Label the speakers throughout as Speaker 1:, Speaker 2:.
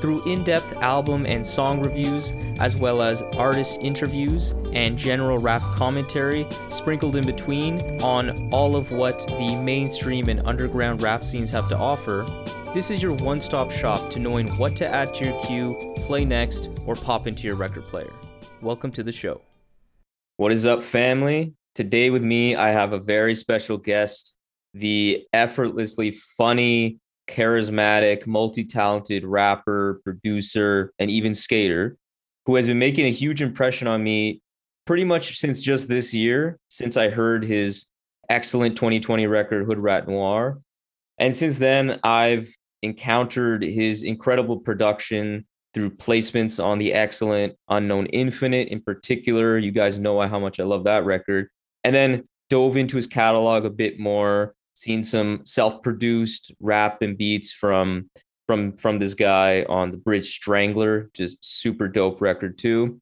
Speaker 1: Through in depth album and song reviews, as well as artist interviews and general rap commentary sprinkled in between on all of what the mainstream and underground rap scenes have to offer, this is your one stop shop to knowing what to add to your queue, play next, or pop into your record player. Welcome to the show. What is up, family? Today with me, I have a very special guest, the effortlessly funny, charismatic, multi talented rapper, producer, and even skater who has been making a huge impression on me pretty much since just this year, since I heard his excellent 2020 record, Hoodrat Noir. And since then, I've encountered his incredible production through placements on the excellent Unknown Infinite in particular. You guys know how much I love that record. And then dove into his catalog a bit more, seen some self-produced rap and beats from from from this guy on the Bridge Strangler, just super dope record too.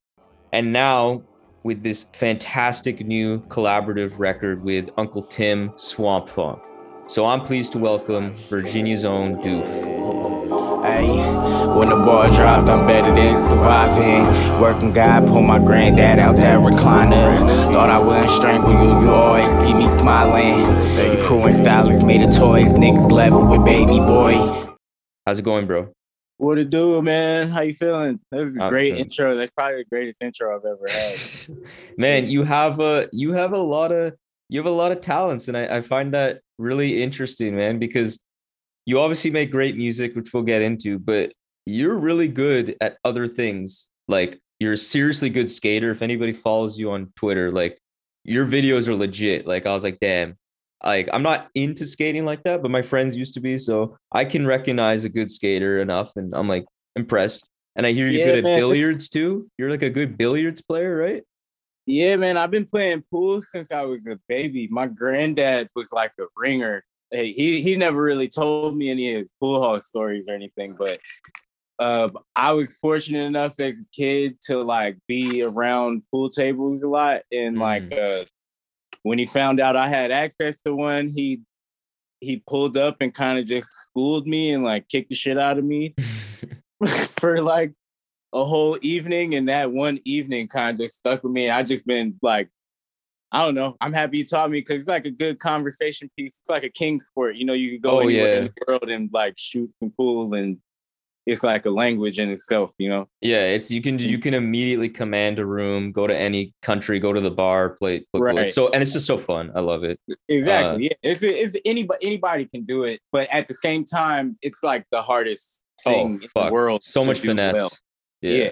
Speaker 1: And now with this fantastic new collaborative record with NCL-TM Swamp Phonk. So I'm pleased to welcome Virginia's own DøøF.
Speaker 2: Hey, when the ball dropped, I'm better than surviving. Working God, pull my granddad out that recliner. Thought I wouldn't strangle you, you always see me smiling. You cool and stylish, made of toys, next level with baby boy.
Speaker 1: How's it going, bro?
Speaker 3: What it do, man? How you feeling? That was a
Speaker 1: I'm
Speaker 3: great
Speaker 1: good.
Speaker 3: intro. That's probably the greatest intro I've ever had.
Speaker 1: Man, you have a you have a lot of you have a lot of talents, and I, I find that really interesting, man, because you obviously make great music, which we'll get into, but you're really good at other things. Like you're a seriously good skater. If anybody follows you on Twitter, like your videos are legit. Like I was like, damn. Like I'm not into skating like that, but my friends used to be, so I can recognize a good skater enough, and I'm like impressed. And I hear you're
Speaker 3: Yeah,
Speaker 1: good at
Speaker 3: man, it's-
Speaker 1: billiards too. You're like a good billiards player, right?
Speaker 3: yeah, man. I've been playing pool since I was a baby. My granddad was like a ringer. Hey, he he never really told me any of his pool hall stories or anything, but uh, I was fortunate enough as a kid to like be around pool tables a lot, and like uh, when he found out I had access to one, he he pulled up and kind of just schooled me and like kicked the shit out of me. for like a whole evening, and that one evening kind of just stuck with me. I just been like, I don't know. I'm happy you taught me because it's like a good conversation piece. It's like a king sport. You know, you can go
Speaker 1: Oh,
Speaker 3: anywhere
Speaker 1: yeah.
Speaker 3: in the world and like shoot some pool, and it's like a language in itself. You know.
Speaker 1: Yeah, it's you can you can immediately command a room, go to any country, go to the bar, play. play
Speaker 3: Right.
Speaker 1: so and it's just so fun. I love it.
Speaker 3: Exactly. Uh, yeah. It's it's anybody anybody can do it, but at the same time, it's like the hardest oh, thing in
Speaker 1: fuck.
Speaker 3: the world.
Speaker 1: So much finesse.
Speaker 3: well. Yeah.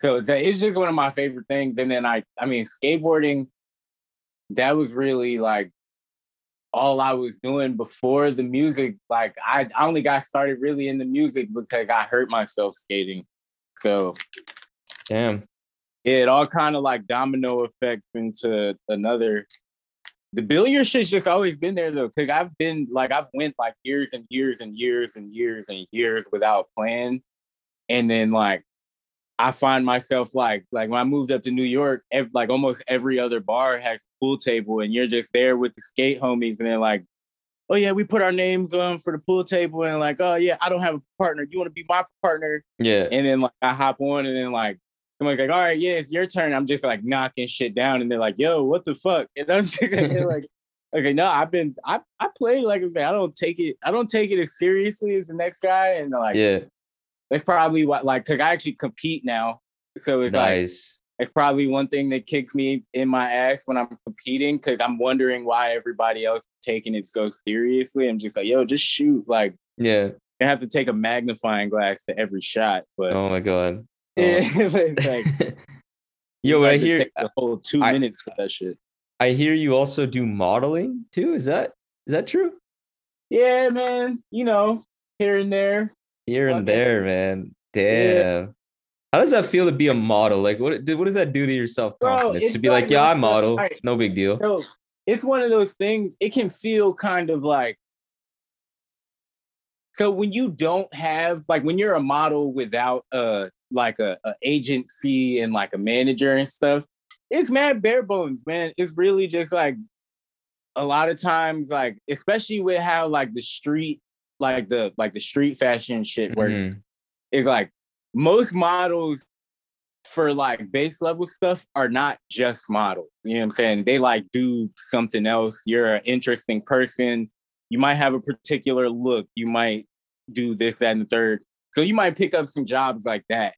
Speaker 3: So it's, it's just one of my favorite things. And then I, I mean, skateboarding, that was really like all I was doing before the music. Like I, I only got started really in the music because I hurt myself skating. So
Speaker 1: Damn.
Speaker 3: yeah, it all kind of like domino effects into another. The billiard shit's just always been there though, because I've been like I've went like years and years and years and years and years without playing, and then like I find myself like like when I moved up to New York, ev- like almost every other bar has pool table, and you're just there with the skate homies, and they're like, "Oh yeah, we put our names on for the pool table," and like, "Oh yeah, I don't have a partner. You want to be my partner?"
Speaker 1: Yeah.
Speaker 3: And then like I hop on, and then like somebody's like, "All right, yeah, it's your turn." I'm just like knocking shit down, and they're like, "Yo, what the fuck?" And I'm just like, "I say no, I've been I I play like I say I don't take it I don't take it as seriously as the next guy," and like,
Speaker 1: yeah.
Speaker 3: That's probably what like because I actually compete now, so it's like it's probably one thing that kicks me in my ass when I'm competing because I'm wondering why everybody else is taking it so seriously. I'm just like, yo, just shoot. Like
Speaker 1: Yeah.
Speaker 3: you have to take a magnifying glass to every shot, but
Speaker 1: Oh my god. Oh.
Speaker 3: yeah, but it's like
Speaker 1: Yo, but I hear
Speaker 3: the whole two
Speaker 1: I-
Speaker 3: minutes for that shit.
Speaker 1: I hear you also do modeling too. Is that is that true?
Speaker 3: Yeah, man. You know, here and there.
Speaker 1: Here and there, man.
Speaker 3: Yeah.
Speaker 1: Damn. How does that feel to be a model? Like, what what does that do to your self confidence? To be like,
Speaker 3: like-
Speaker 1: yeah, I model,
Speaker 3: like-
Speaker 1: no big deal.
Speaker 3: So it's one of those things. It can feel kind of like. So when you don't have like when you're a model without uh like a, a agency and like a manager and stuff, it's mad bare bones, man. It's really just like a lot of times, like especially with how like the street, like the like the street fashion shit works, is like most models for like base level stuff are not just models. You know what I'm saying? They like do something else. You're an interesting person. You might have a particular look. You might do this, that, and the third. So you might pick up some jobs like that.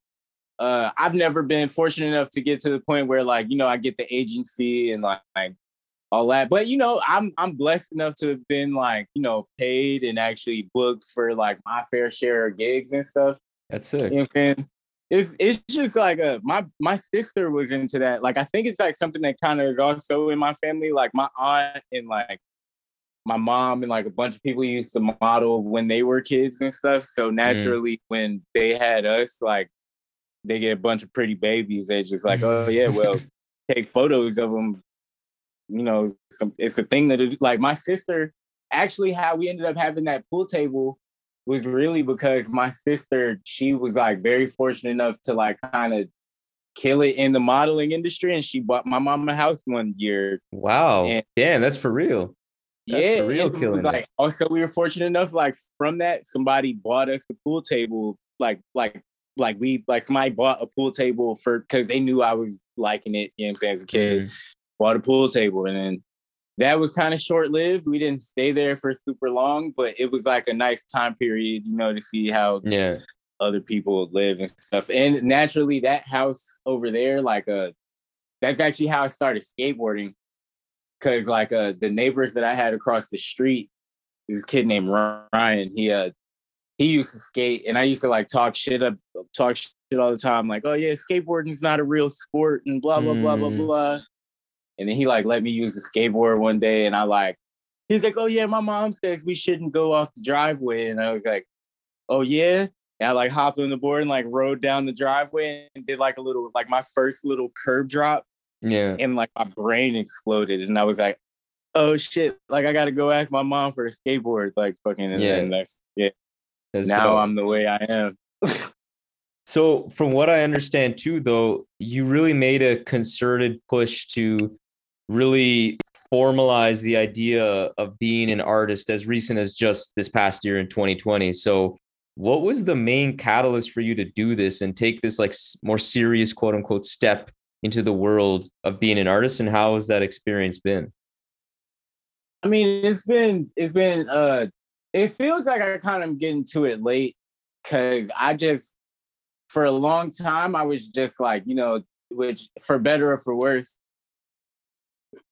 Speaker 3: Uh, I've never been fortunate enough to get to the point where like, you know, I get the agency and like, like all that. But you know, I'm I'm blessed enough to have been like, you know, paid and actually booked for like my fair share of gigs and stuff.
Speaker 1: That's
Speaker 3: it.
Speaker 1: You
Speaker 3: know what I'm saying? It's it's just like a my my sister was into that. Like I think it's like something that kind of is also in my family. Like my aunt and like my mom and like a bunch of people used to model when they were kids and stuff. So mm. naturally, when they had us, like they get a bunch of pretty babies. They're just like, oh yeah, well, take photos of them. You know, some, it's a thing that it, like my sister. Actually, how we ended up having that pool table was really because my sister, she was like very fortunate enough to like kind of kill it in the modeling industry, and she bought my mom a house one year.
Speaker 1: Wow.
Speaker 3: And-
Speaker 1: Damn, that's for real. That's
Speaker 3: yeah,
Speaker 1: for real
Speaker 3: and it was
Speaker 1: killing it.
Speaker 3: like also we were fortunate enough, like from that, somebody bought us the pool table, like like like we like somebody bought a pool table for because they knew I was liking it, you know what I'm saying, as a kid.
Speaker 1: Mhm.
Speaker 3: Bought a pool table and then that was kind of short lived. We didn't stay there for super long, but it was like a nice time period, you know, to see how
Speaker 1: Yeah.
Speaker 3: other people live and stuff. And naturally, that house over there, like uh, that's actually how I started skateboarding. Cause like uh, the neighbors that I had across the street, this kid named Ryan, he uh, he used to skate, and I used to like talk shit up, talk shit all the time, like, oh yeah, skateboarding's not a real sport, and blah blah blah blah
Speaker 1: Mm.
Speaker 3: blah. And then he like let me use the skateboard one day, and I like, he's like, oh yeah, my mom says we shouldn't go off the driveway, and I was like, oh yeah. And I like hopped on the board and like rode down the driveway and did like a little like my first little curb drop
Speaker 1: Yeah.
Speaker 3: and like my brain exploded and I was like, oh shit, like I gotta go ask my mom for a skateboard, like fucking and
Speaker 1: Yeah.
Speaker 3: that's yeah.
Speaker 1: That's
Speaker 3: now
Speaker 1: dope.
Speaker 3: I'm the way I am.
Speaker 1: So, from what I understand too, though, you really made a concerted push to really formalize the idea of being an artist as recent as just this past year in 2020. So, what was the main catalyst for you to do this and take this like more serious quote unquote step into the world of being an artist? And how has that experience been?
Speaker 3: I mean, it's been it's been uh it feels like I kind of getting to it late because I just for a long time I was just like, you know, which for better or for worse,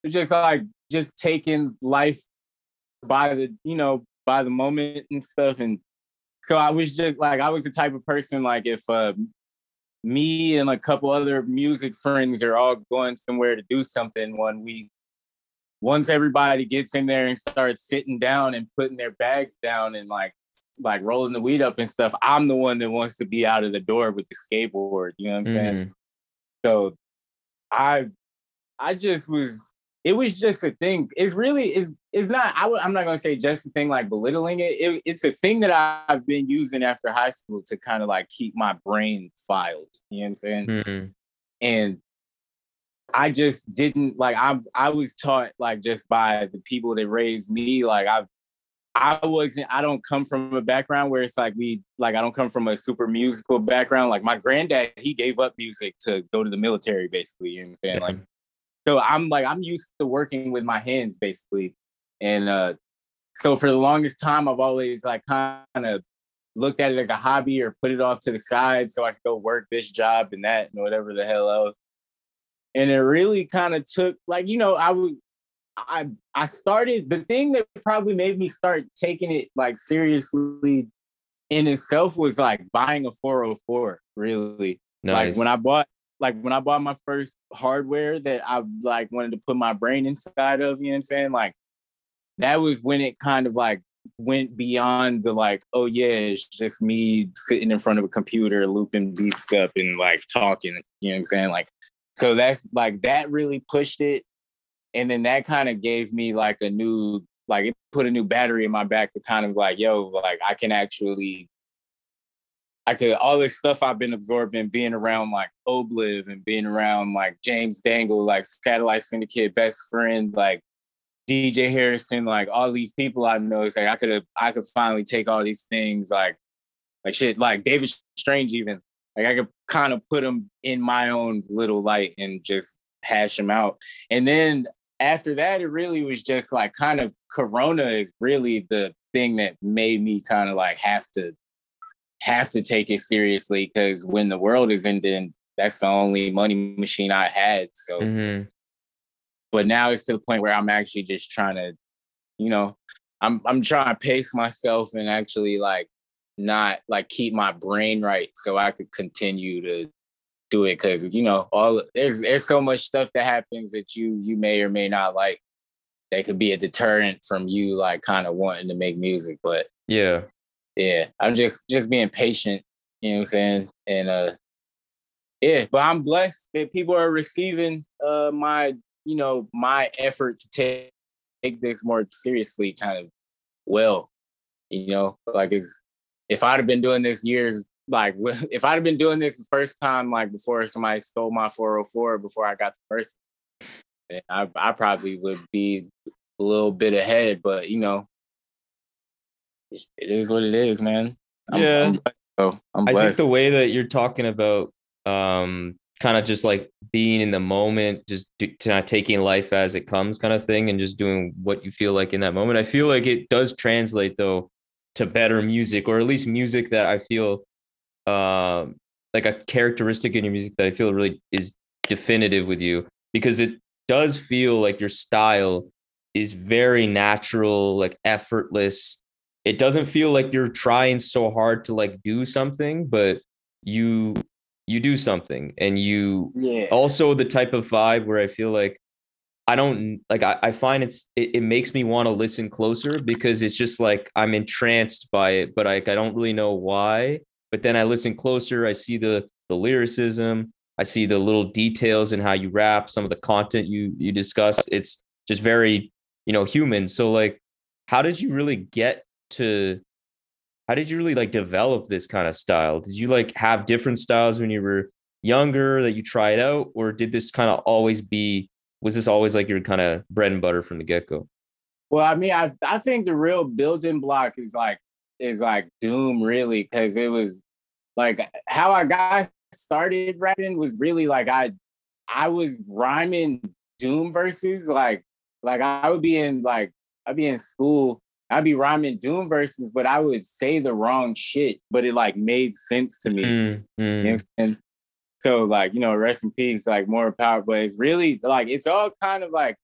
Speaker 3: just like just taking life by the, you know, by the moment and stuff. And so I was just like I was the type of person like if uh me and a couple other music friends are all going somewhere to do something one week once everybody gets in there and starts sitting down and putting their bags down and like like rolling the weed up and stuff, I'm the one that wants to be out of the door with the skateboard. You know what I'm saying?
Speaker 1: Mhm.
Speaker 3: So I I just was it was just a thing. It's really is it's not I w- I'm not gonna say just a thing like belittling it. it. It's a thing that I've been using after high school to kind of like keep my brain filed. You know what I'm saying?
Speaker 1: Mhm.
Speaker 3: and I just didn't like I I was taught like just by the people that raised me like I I wasn't I don't come from a background where it's like we like I don't come from a super musical background like my granddad he gave up music to go to the military basically you know what I'm saying like so I'm like I'm used to working with my hands basically and uh so for the longest time I've always like kind of looked at it as a hobby or put it off to the side so I could go work this job and that and whatever the hell else. And it really kind of took like, you know, I would I I started the thing that probably made me start taking it like seriously in itself was like buying a 404, really.
Speaker 1: Nice.
Speaker 3: Like when I bought like when I bought my first hardware that I like wanted to put my brain inside of, you know what I'm saying? Like that was when it kind of like went beyond the like, oh yeah, it's just me sitting in front of a computer looping beats up and like talking. You know what I'm saying? Like, so that's like that really pushed it. And then that kind of gave me like a new, like it put a new battery in my back to kind of like, yo, like I can actually I could all this stuff I've been absorbing, being around like Obliv and being around like James Dangle, like Satellite Syndicate, best friend, like DJ Harrison, like all these people I know. It's like I could have, I could finally take all these things, like, like shit, like David Strange, even like I could kind of put them in my own little light and just hash them out. And then after that, it really was just like kind of Corona is really the thing that made me kind of like have to have to take it seriously because when the world is ending, that's the only money machine I had. So,
Speaker 1: Mhm.
Speaker 3: but now it's to the point where I'm actually just trying to, you know, I'm I'm trying to pace myself and actually like not like keep my brain right so I could continue to do it because you know all there's there's so much stuff that happens that you you may or may not like that could be a deterrent from you like kind of wanting to make music but
Speaker 1: Yeah.
Speaker 3: Yeah i'm just just being patient you know what i'm saying? And uh yeah but i'm blessed that people are receiving uh my you know my effort to take take this more seriously kind of well you know? Like it's if i'd have been doing this years like if i'd have been doing this the first time like before somebody stole my 404 before i got the first I, I probably would be a little bit ahead but you know it is what it is man I'm,
Speaker 1: Yeah.
Speaker 3: I'm blessed, so I'm
Speaker 1: I think the way that you're talking about um kind of just like being in the moment, just do, kind of taking life as it comes kind of thing and just doing what you feel like in that moment. I feel like it does translate though to better music or at least music that I feel um like a characteristic in your music that I feel really is definitive with you because it does feel like your style is very natural, like effortless. It doesn't feel like you're trying so hard to like do something, but you you do something and you
Speaker 3: yeah
Speaker 1: also the type of vibe where I feel like I don't like I, I find it's it, it makes me want to listen closer because it's just like I'm entranced by it, but like I don't really know why. But then I listen closer, I see the the lyricism, I see the little details in how you rap, some of the content you you discuss. It's just very, you know, human. So like how did you really get to how did you really like develop this kind of style? Did you like have different styles when you were younger that you tried out, or did this kind of always be? Was this always like your kind of bread and butter from the get go?
Speaker 3: Well, I mean, I I think the real building block is like is like Doom, really, because it was like uh, how I got started rapping was really like I I was rhyming Doom verses, like like I would be in like I'd be in school, I'd be rhyming Doom verses, but I would say the wrong shit, but it like made sense to me.
Speaker 1: Mm,
Speaker 3: You know
Speaker 1: mm,
Speaker 3: So like, you know, rest in peace, like more power, but it's really like it's all kind of like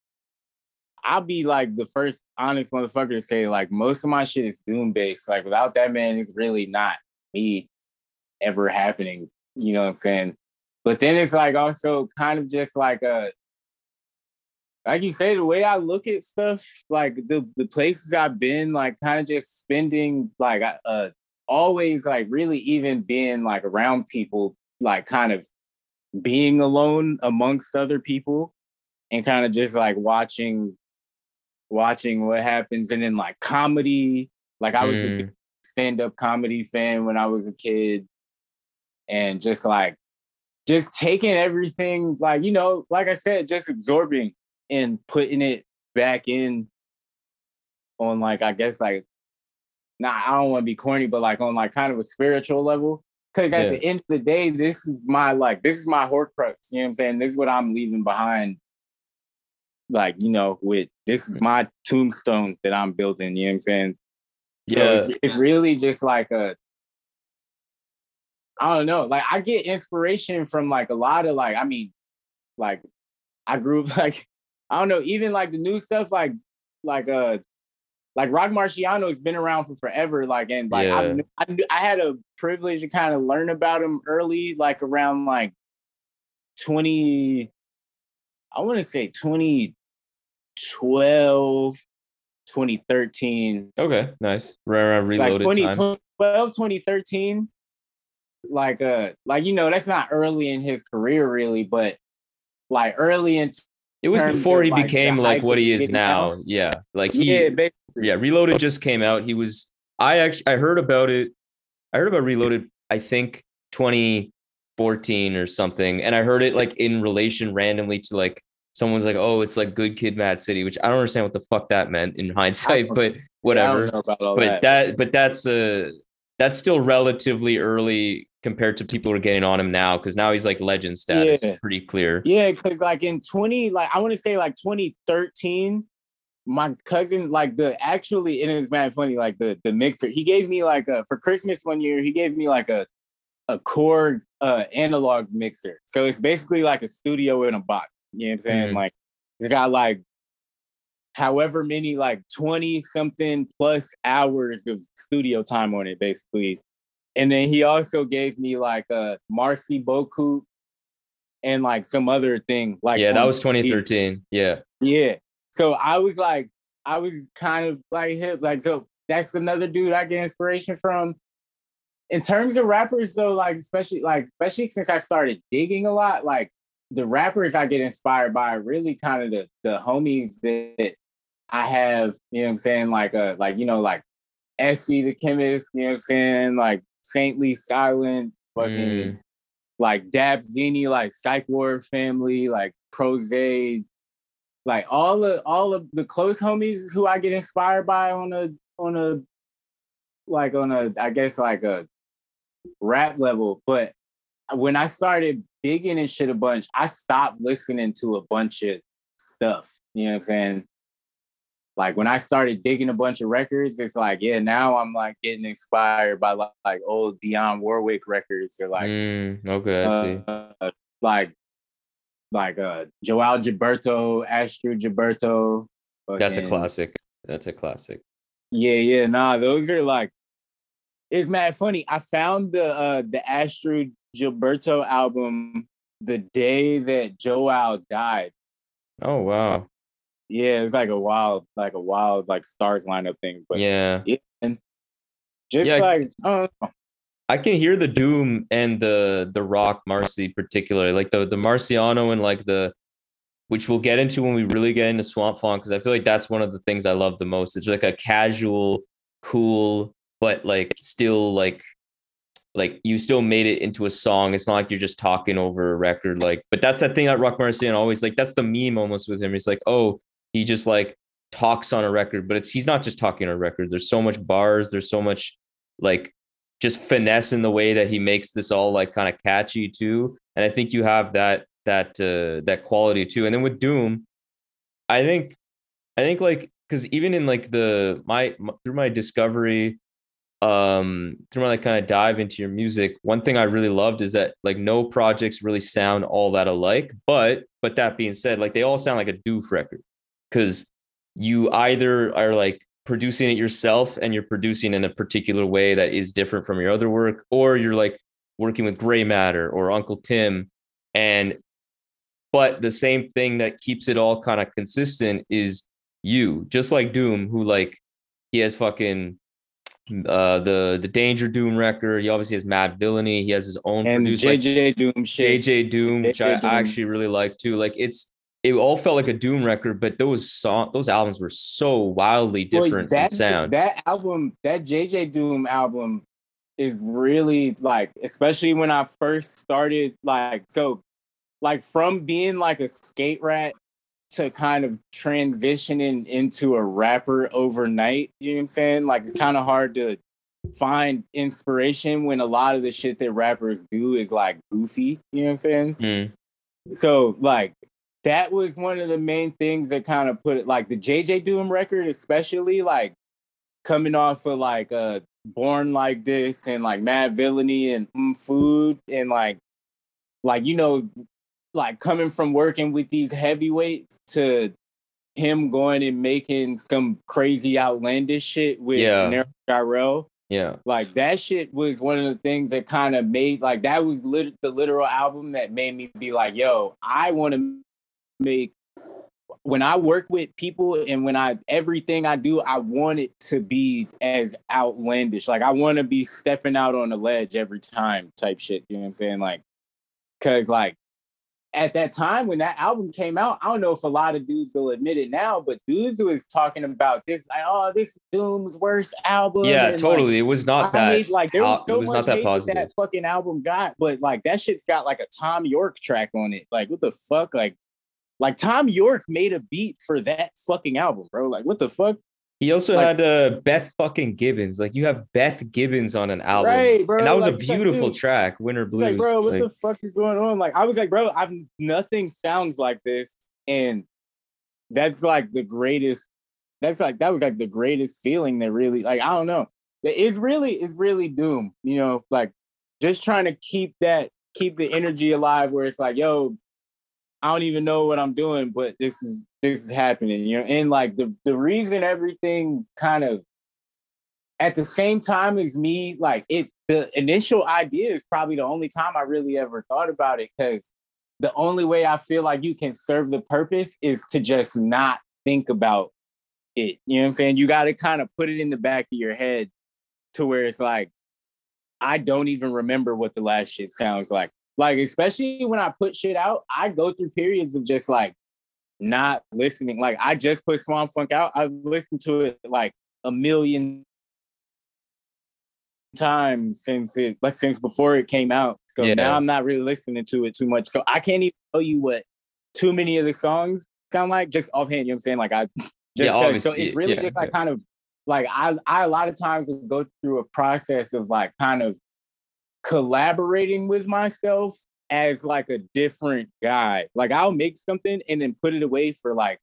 Speaker 3: I'll be like the first honest motherfucker to say like most of my shit is doom based. Like without that man, it's really not me ever happening. You know what I'm saying? But then it's like also kind of just like a like you say, the way I look at stuff, like the the places I've been, like kind of just spending like uh always like really even being like around people, like kind of being alone amongst other people and kind of just like watching watching what happens and then like comedy like i was a
Speaker 1: mm.
Speaker 3: big stand-up comedy fan when i was a kid and just like just taking everything like you know like i said just absorbing and putting it back in on like i guess like nah i don't want to be corny but like on like kind of a spiritual level because at
Speaker 1: Yeah.
Speaker 3: the end of the day this is my like this is my horcrux you know what i'm saying this is what i'm leaving behind like you know with this is mm. my tombstone that i'm building you know what i'm saying so
Speaker 1: Yeah.
Speaker 3: it's, it's really just like a i don't know like i get inspiration from like a lot of like i mean like i grew up like i don't know even like the new stuff like like uh like Roc Marciano has been around for forever. Like, and like I,
Speaker 1: Yeah.
Speaker 3: knew, I, knew, I had a privilege to kind of learn about him early, like around like 20, I want to say 2012, 2013
Speaker 1: Okay, nice. Right around
Speaker 3: like
Speaker 1: reloaded
Speaker 3: 20,
Speaker 1: time.
Speaker 3: 2012 2013 like uh like you know that's not early in his career really but like early in
Speaker 1: It was before he
Speaker 3: like,
Speaker 1: became like what he is now.
Speaker 3: out.
Speaker 1: Yeah, like he
Speaker 3: yeah basically.
Speaker 1: yeah reloaded just came out he was i actually i heard about it i heard about reloaded i think 2014 or something and i heard it like in relation randomly to like someone's like oh it's like good kid mad city which i don't understand what the fuck that meant in hindsight but whatever
Speaker 3: all
Speaker 1: but that but that's uh that's still relatively early compared to people who are getting on him now because now he's like legend status
Speaker 3: Yeah.
Speaker 1: pretty clear
Speaker 3: Yeah, because like in 20, like I want to say like 2013, my cousin, like the actually, and it was mad funny, like the the mixer, he gave me like a for Christmas one year, he gave me like a a Korg uh analog mixer. So it's basically like a studio in a box. You know what I'm saying?
Speaker 1: Mhm.
Speaker 3: Like it's got like however many like 20 something plus hours of studio time on it, basically. And then he also gave me like a Marcy Boku and like some other thing. Like
Speaker 1: yeah that was 2013 yeah
Speaker 3: Yeah. So I was like, I was kind of like hip. Like, so that's another dude I get inspiration from. In terms of rappers, though, like especially like especially since I started digging a lot, like the rappers I get inspired by are really kind of the the homies that I have, you know what I'm saying? Like uh like you know, like Essie the chemist, you know what I'm saying? Like Saintly Silent, fucking
Speaker 1: Mm.
Speaker 3: like Dab Zini, like Psych Ward family, like Prose, like all of all of the close homies who I get inspired by on a on a like on a I guess like a rap level. But when I started digging and shit a bunch, I stopped listening to a bunch of stuff. You know what I'm saying? Like when I started digging a bunch of records, it's like, yeah, now I'm like getting inspired by like, like old Dionne Warwick records or like
Speaker 1: Mm, okay i see
Speaker 3: uh, like like uh Joao Gilberto, Astrud Gilberto.
Speaker 1: that's a classic that's a classic
Speaker 3: Yeah, yeah, nah, those are like it's mad funny. I found the uh the Astrud Gilberto album the day that Joao died.
Speaker 1: oh wow
Speaker 3: Yeah, it's like a wild, like a wild, like stars lineup thing. But
Speaker 1: yeah yeah and
Speaker 3: just
Speaker 1: Yeah,
Speaker 3: like uh,
Speaker 1: I can hear the doom and the the rock Marcy particularly like the the Marciano and like the which we'll get into when we really get into Swamp Phonk because I feel like that's one of the things I love the most. It's like a casual, cool, but like still like like you still made it into a song. It's not like you're just talking over a record. Like, but that's that thing that Roc Marciano always like that's the meme almost with him. He's like, oh, he just like talks on a record, but it's he's not just talking on a record. There's so much bars, there's so much like just finesse in the way that he makes this all like kind of catchy too. And I think you have that that uh, that quality too. And then with Doom, I think I think like because even in like the my, my through my discovery, um through my like kind of dive into your music, one thing I really loved is that like no projects really sound all that alike. But but that being said, like they all sound like a DøøF record because you either are like producing it yourself and you're producing in a particular way that is different from your other work, or you're like working with Graymatter or NCL-TM. And but the same thing that keeps it all kind of consistent is you, just like Doom, who like he has fucking uh the the Danger Doom record. He obviously has Madvillainy. He has his own
Speaker 3: and
Speaker 1: producer. like,
Speaker 3: JJ Doom shit.
Speaker 1: JJ Doom, which I
Speaker 3: Doom.
Speaker 1: actually really like too. Like it's it all felt like a Doom record, but those song those albums were so wildly
Speaker 3: Well,
Speaker 1: different in
Speaker 3: that-
Speaker 1: sound.
Speaker 3: That album, that JJ Doom album is really like, especially when I first started, like, so like from being like a skate rat to kind of transitioning into a rapper overnight, you know what I'm saying? Like it's kind of hard to find inspiration when a lot of the shit that rappers do is like goofy, you know what I'm saying?
Speaker 1: Mm,
Speaker 3: so like that was one of the main things that kind of put it like the JJ Doom record, especially like coming off of like uh Born Like This and like Madvillainy and mm, Food and like like you know like coming from working with these heavyweights to him going and making some crazy outlandish shit with
Speaker 1: Yeah.
Speaker 3: Generic
Speaker 1: yeah.
Speaker 3: like that shit was one of the things that kind of made like that was lit- the literal album that made me be like yo i want to make when I work with people and when I everything I do, I want it to be as outlandish. Like I want to be stepping out on the ledge every time type shit. You know what I'm saying? Like, cause like at that time when that album came out, I don't know if a lot of dudes will admit it now, but dudes was talking about this, like, oh, this is Doom's worst album.
Speaker 1: Yeah,
Speaker 3: and,
Speaker 1: totally.
Speaker 3: Like,
Speaker 1: it was not
Speaker 3: I
Speaker 1: that.
Speaker 3: hate, like there was so
Speaker 1: it was
Speaker 3: much
Speaker 1: not that
Speaker 3: hate
Speaker 1: positive.
Speaker 3: that fucking album got, but like that shit's got like a Thom Yorke track on it. Like what the fuck? Like, like Thom Yorke made a beat for that fucking album, bro. Like what the fuck?
Speaker 1: He also
Speaker 3: Like-
Speaker 1: had uh, Beth fucking Gibbons. Like you have Beth Gibbons on an album,
Speaker 3: Right, bro.
Speaker 1: and that was
Speaker 3: Like,
Speaker 1: a
Speaker 3: it's like,
Speaker 1: beautiful track, Winter Blues.
Speaker 3: like, bro, what the fuck is going on? Like I was like, bro, I've nothing sounds like this, and that's like the greatest. That's like that was like the greatest feeling that really like I don't know. It's really it's really doom, you know, like just trying to keep that keep the energy alive where it's like, yo, I don't even know what I'm doing, but this is this is happening, you know. And like the the reason everything kind of at the same time as me, like it the initial idea is probably the only time I really ever thought about it because the only way I feel like you can serve the purpose is to just not think about it. You know what I'm saying? You got to kind of put it in the back of your head to where it's like, I don't even remember what the last shit sounds like. Like, especially when I put shit out, I go through periods of just like not listening. Like, I just put Swamp Phonk out. I've listened to it like a million times since it, like, since before it came out. So
Speaker 1: Yeah.
Speaker 3: now I'm not really listening to it too much. So I can't even tell you what too many of the songs sound like just offhand. You know what I'm saying? Like I just
Speaker 1: Yeah,
Speaker 3: so it's really
Speaker 1: yeah,
Speaker 3: just like kind of like I I a lot of times go through a process of like kind of collaborating with myself as like a different guy. Like I'll make something and then put it away for like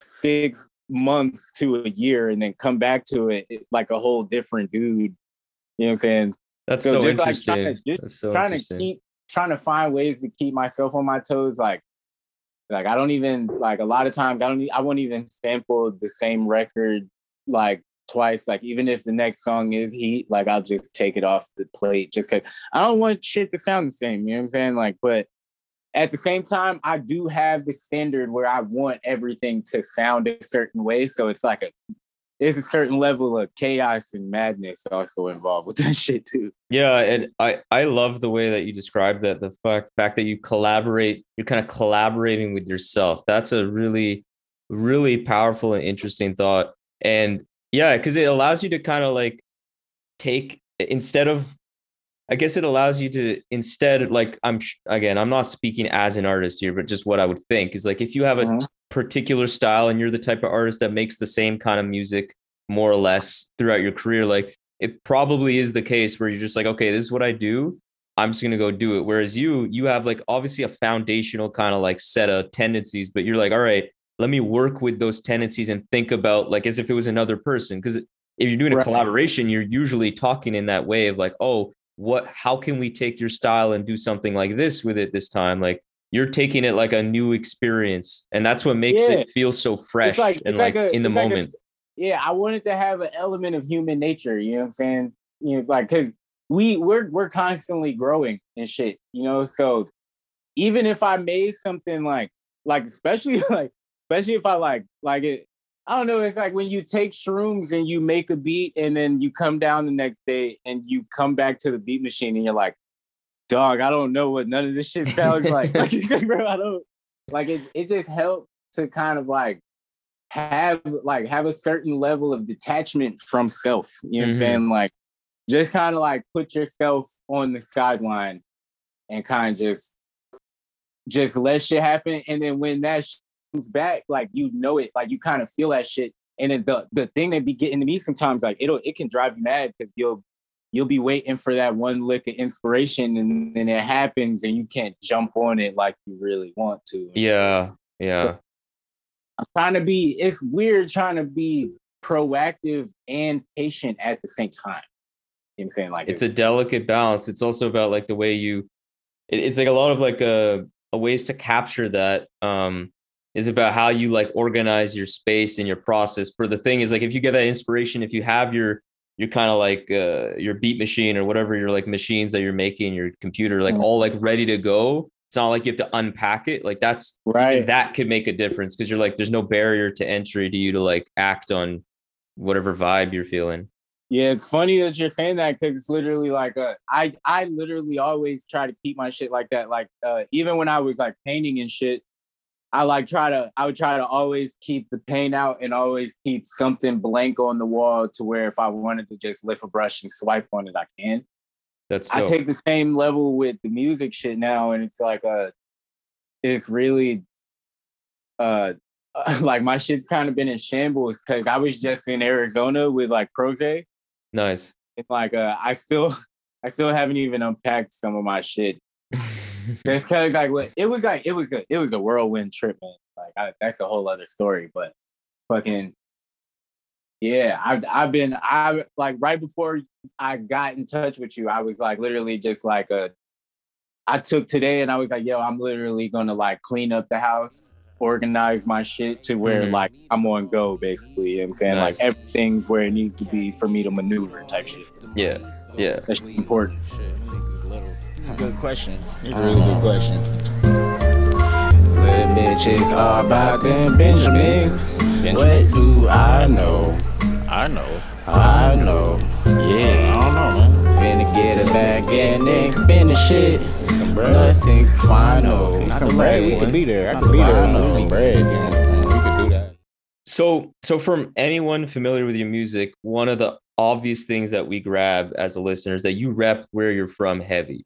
Speaker 3: six months to a year and then come back to it like a whole different dude. You know what I'm saying?
Speaker 1: that's
Speaker 3: so
Speaker 1: so,
Speaker 3: just, like,
Speaker 1: interesting.
Speaker 3: trying to- just
Speaker 1: so
Speaker 3: trying to keep trying to find ways to keep myself on my toes like like i don't even like a lot of times i don't I won't even sample the same record like twice like even if the next song is heat like i'll just take it off the plate just because i don't want shit to sound the same you know what i'm saying like but at the same time i do have the standard where i want everything to sound a certain way so it's like a there's a certain level of chaos and madness also involved with that shit too
Speaker 1: Yeah, and I I love the way that you described that the fact fact that you collaborate, you're kind of collaborating with yourself. That's a really really powerful and interesting thought. And yeah, cuz it allows you to kind of like take instead of I guess it allows you to instead like I'm again, I'm not speaking as an artist here, but just what I would think is like if you have a
Speaker 3: Mhm.
Speaker 1: particular style and you're the type of artist that makes the same kind of music more or less throughout your career like it probably is the case where you're just like okay this is what i do i'm just going to go do it whereas you you have like obviously a foundational kind of like set of tendencies but you're like all right let me work with those tendencies and think about like as if it was another person because if you're doing a
Speaker 3: Right.
Speaker 1: collaboration you're usually talking in that way of like oh what how can we take your style and do something like this with it this time like you're taking it like a new experience and that's what makes
Speaker 3: Yeah.
Speaker 1: it feel so fresh
Speaker 3: it's like
Speaker 1: and like,
Speaker 3: like, a,
Speaker 1: in the
Speaker 3: it's like a-
Speaker 1: moment
Speaker 3: yeah, I wanted to have an element of human nature. You know what I'm saying? You know, like because we we're we're constantly growing and shit. You know, so even if I made something like like especially like especially if I like like it. I don't know. It's like when you take shrooms and you make a beat, and then you come down the next day and you come back to the beat machine, and you're like, "Dog, I don't know what none of this shit sounds like." like, bro, I don't like it. It just helped to kind of like have like have a certain level of detachment from self. You know what I'm
Speaker 1: Mhm.
Speaker 3: saying? Like just kind of like put yourself on the sideline and kind of just just let shit happen. And then when that back, like you know it, like you kind of feel that shit. And then the the thing that be getting to me sometimes, like it'll it can drive you mad because you'll you'll be waiting for that one lick of inspiration and then it happens and you can't jump on it like you really want to. and shit
Speaker 1: yeah yeah
Speaker 3: trying to be it's weird trying to be proactive and patient at the same time. You know what I'm saying? Like
Speaker 1: it's a delicate balance it's also about like the way you it, it's like a lot of like a, a ways to capture that um is about how you like organize your space and your process for the thing is like if you get that inspiration if you have your your kind of like uh your beat machine or whatever your like machines that you're making your computer like
Speaker 3: Mhm.
Speaker 1: all like ready to go it's not like you have to unpack it. Like that's
Speaker 3: Right.
Speaker 1: that could make a difference because you're like, there's no barrier to entry to you to like act on whatever vibe you're feeling.
Speaker 3: Yeah, it's funny that you're saying that because it's literally like uh, I I literally always try to keep my shit like that. Like uh, even when I was like painting and shit, I like try to I would try to always keep the paint out and always keep something blank on the wall to where if I wanted to just lift a brush and swipe on it, I can.
Speaker 1: That's
Speaker 3: I take the same level with the music shit now, and it's like uh it's really uh like my shit's kind of been in shambles because I was just in Arizona with like Proze
Speaker 1: nice.
Speaker 3: it's like uh, I still I still haven't even unpacked some of my shit. Just cause like it was like it was a it was a whirlwind trip, man. Like I, that's a whole other story. But fucking yeah, I've I've been I like right before I got in touch with you, I was like literally just like a I took today and I was like, yo, I'm literally gonna like clean up the house, organize my shit to where
Speaker 1: Mhm.
Speaker 3: like I'm on go basically. You know what I'm saying?
Speaker 1: Nice.
Speaker 3: Like everything's where it needs to be for me to maneuver type shit.
Speaker 1: yeah. Yeah.
Speaker 3: That's important.
Speaker 4: Good question. It's a really good question.
Speaker 2: Little bitches are about them Benjamins. What do I know?
Speaker 4: I know.
Speaker 2: I know. Yeah.
Speaker 4: I don't know, man.
Speaker 2: Finna get it back and then spin the shit.
Speaker 4: Some bread.
Speaker 2: Nothing's final.
Speaker 4: Not
Speaker 2: Not
Speaker 4: the
Speaker 2: the
Speaker 4: bread.
Speaker 2: last
Speaker 4: We could be there. I
Speaker 2: Not
Speaker 4: could be there
Speaker 2: final.
Speaker 4: for some bread. You know what I'm saying? We could do that.
Speaker 1: So, so from anyone familiar with your music, one of the obvious things that we grab as a listener is that you rep where you're from heavy.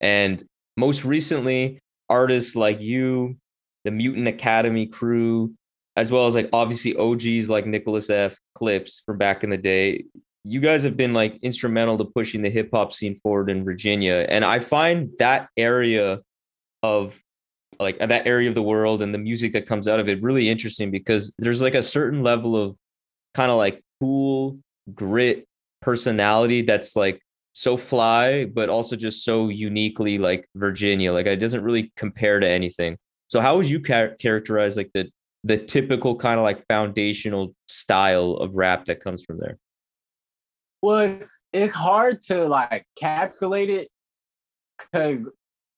Speaker 1: And most recently, artists like you, the Mutant Academy crew, as well as like obviously OGs like Nicholas F. Clipse from back in the day. You guys have been like instrumental to pushing the hip hop scene forward in Virginia. And I find that area of like that area of the world and the music that comes out of it really interesting because there's like a certain level of kind of like cool grit personality that's like so fly but also just so uniquely like Virginia like it doesn't really compare to anything so how would you char- characterize like the the typical kind of like foundational style of rap that comes from there
Speaker 3: Well, it's, it's hard to like capsulate it because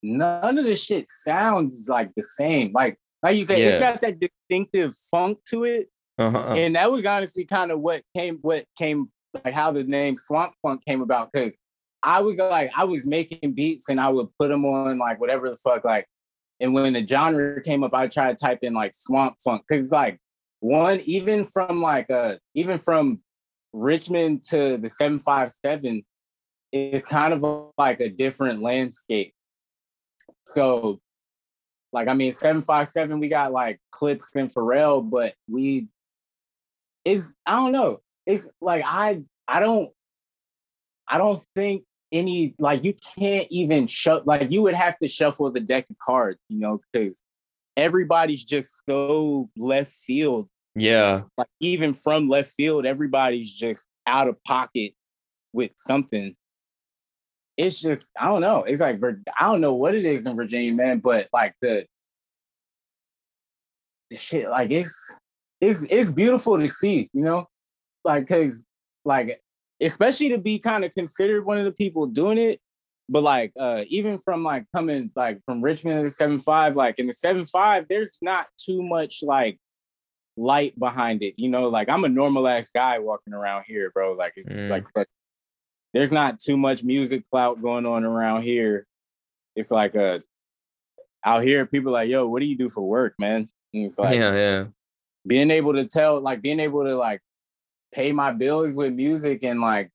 Speaker 3: none of the shit sounds like the same. Like like you said,
Speaker 1: Yeah.
Speaker 3: it's got that distinctive funk to it,
Speaker 1: uh-huh
Speaker 3: and that was honestly kind of what came what came like how the name Swamp Phonk came about because I was like I was making beats and I would put them on like whatever the fuck like, and when the genre came up, I tried to type in like Swamp Phonk because it's like one even from like uh even from Richmond to the 757 is kind of like a different landscape. So, like, I mean, 757, we got like Clipse and Pharrell, but we is I don't know. It's like I I don't I don't think any like you can't even shut like you would have to shuffle the deck of cards, you know, because everybody's just so left field
Speaker 1: yeah
Speaker 3: like even from left field, everybody's just out of pocket with something. It's just I don't know. It's like I don't know what it is in Virginia, man, but like the the shit, like it's it's it's beautiful to see, you know, like because like especially to be kind of considered one of the people doing it. But like uh even from like coming like from Richmond to the seven five, like in the seven five, there's not too much like light behind it. You know, like I'm a normal ass guy walking around here, bro. Like,
Speaker 1: Mm.
Speaker 3: like there's not too much music clout going on around here. It's like a out here, people like, yo, what do you do for work, man? And it's like
Speaker 1: yeah yeah
Speaker 3: being able to tell, like being able to like pay my bills with music and like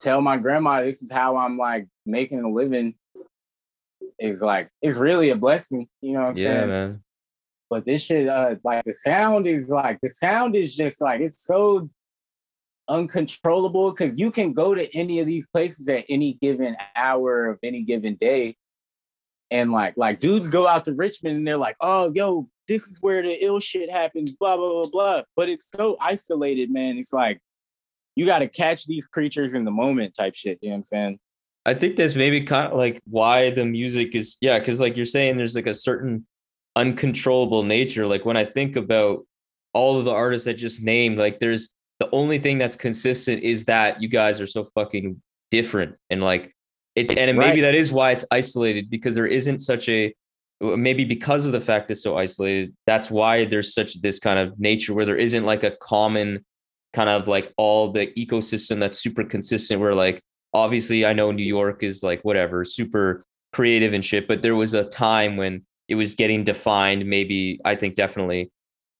Speaker 3: tell my grandma this is how I'm like making a living is like it's really a blessing. You know what I'm
Speaker 1: yeah
Speaker 3: saying?
Speaker 1: man
Speaker 3: but this shit uh like the sound is like the sound is just like it's so uncontrollable because you can go to any of these places at any given hour of any given day and like like dudes go out to richmond and they're like oh yo this is where the ill shit happens blah blah blah blah. But it's so isolated man. It's like you got to catch these creatures in the moment type shit you know what i'm saying?
Speaker 1: I think that's maybe kind of like why the music is yeah, because like you're saying, there's like a certain uncontrollable nature. Like when I think about all of the artists I just named, like there's the only thing that's consistent is that you guys are so fucking different and like it and maybe that is why it's isolated because there isn't such a maybe because of the fact it's so isolated, that's why there's such this kind of nature where there isn't like a common kind of like all the ecosystem that's super consistent. Where like obviously I know New York is like whatever, super creative and shit, but there was a time when it was getting defined, maybe I think definitely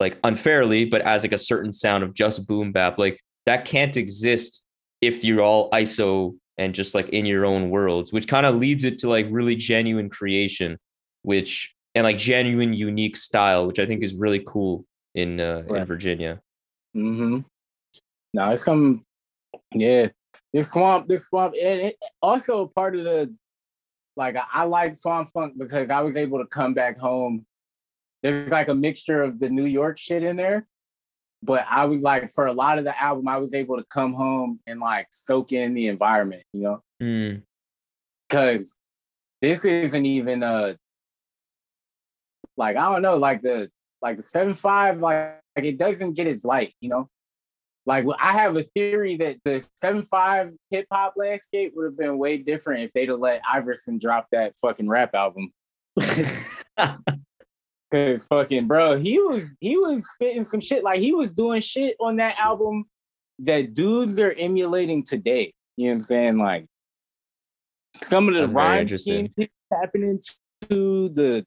Speaker 1: like unfairly, but as like a certain sound of just boom bap. Like that can't exist if you're all ISO and just like in your own worlds, which kind of leads it to like really genuine creation, which and like genuine unique style, which I think is really cool in uh, in Virginia.
Speaker 3: Mm-hmm. No, it's some yeah. This swamp, this swamp, and it also part of the like I, like swamp phonk because I was able to come back home. There's like a mixture of the New York shit in there, but I was like for a lot of the album, I was able to come home and like soak in the environment, you know,
Speaker 1: Mm,
Speaker 3: because this isn't even uh like I don't know, like the like the seven five, like, like it doesn't get its light, you know. Like I have a theory that the seven five hip hop landscape would have been way different if they'd have let Iverson drop that fucking rap album. Cause fucking bro, he was he was spitting some shit like he was doing shit on that album that dudes are emulating today. You know what I'm saying? Like some of the
Speaker 1: very
Speaker 3: rhyme
Speaker 1: interesting.
Speaker 3: schemes he was tapping into the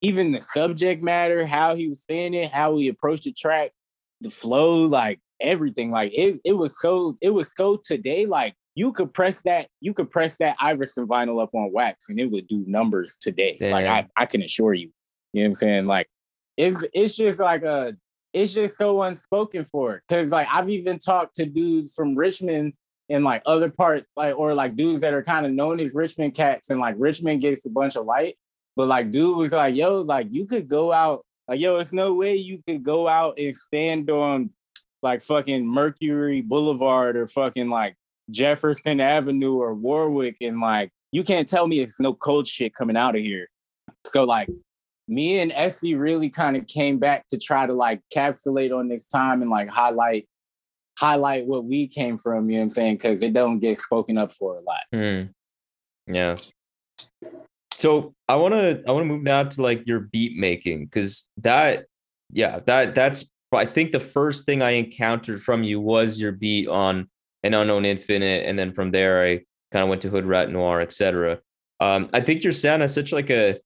Speaker 3: even the subject matter, how he was saying it, how he approached the track, the flow, like everything. Like it, it was so it was so today. Like you could press that, you could press that Iverson vinyl up on wax and it would do numbers today. Like I, I can assure you. You know what I'm saying? Like it's it's just like a it's just so unspoken for. Cause like I've even talked to dudes from Richmond and like other parts, like or like dudes that are kind of known as Richmond cats, and like Richmond gets a bunch of light. But like dude was like, yo, like you could go out, like, yo, it's no way you could go out and stand on like fucking Mercury Boulevard or fucking like Jefferson Avenue or Warwick and like you can't tell me it's no cold shit coming out of here. So like me and Essie really kind of came back to try to like capsulate on this time and like highlight highlight what we came from, you know what I'm saying? Because it don't get spoken up for a lot.
Speaker 1: mm. Yeah. So I want to I want to move now to like your beat making because that yeah that that's I think the first thing I encountered from you was your beat on an unknown infinite, and then from there I kind of went to Hoodrat Noir, etc. Um, I think your sound has such like a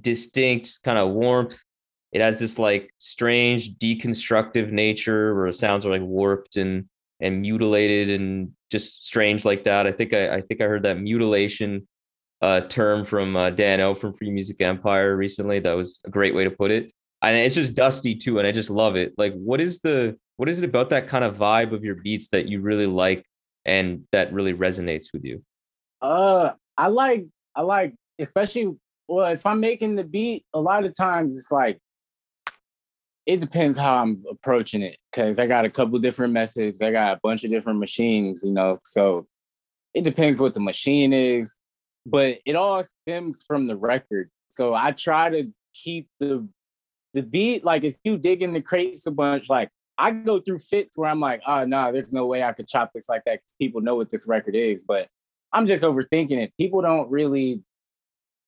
Speaker 1: distinct kind of warmth. It has this like strange deconstructive nature where sounds are like warped and and mutilated and just strange like that. I think I, I think I heard that mutilation uh, term from uh, Dan O from Free Music Empire recently. That was a great way to put it. And it's just dusty too, and I just love it. Like, what is the what is it about that kind of vibe of your beats that you really like and that really resonates with you?
Speaker 3: Uh I like I like especially well if I'm making the beat, a lot of times it's like it depends how I'm approaching it because I got a couple different methods. I got a bunch of different machines, you know. So it depends what the machine is, but it all stems from the record. So I try to keep the the beat like if you dig in the crates a bunch, like I go through fits where I'm like, oh no, there's no way I could chop this like that because people know what this record is. But I'm just overthinking it. People don't really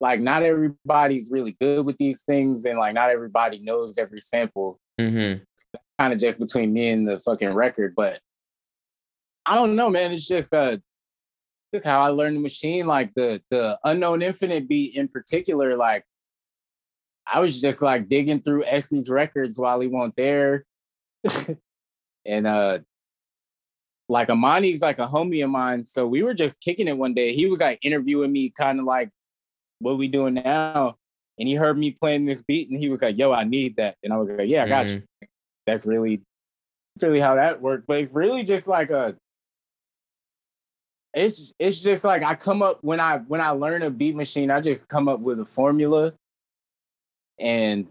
Speaker 3: like not everybody's really good with these things, and like not everybody knows every sample.
Speaker 1: Mm-hmm.
Speaker 3: Kind of just between me and the fucking record, but I don't know, man. It's just uh, just how I learned the machine. Like the the unknown infinite beat in particular, like I was just like digging through Essie's records while he wasn't there, and uh, like Amani's like a homie of mine, so we were just kicking it one day. He was like interviewing me, kind of like, "What we doing now?" And he heard me playing this beat, and he was like, "Yo, I need that," and I was like, "Yeah, I got you." That's really, that's really how that worked. But it's really just like a it's it's just like I come up when I when I learn a beat machine, I just come up with a formula. And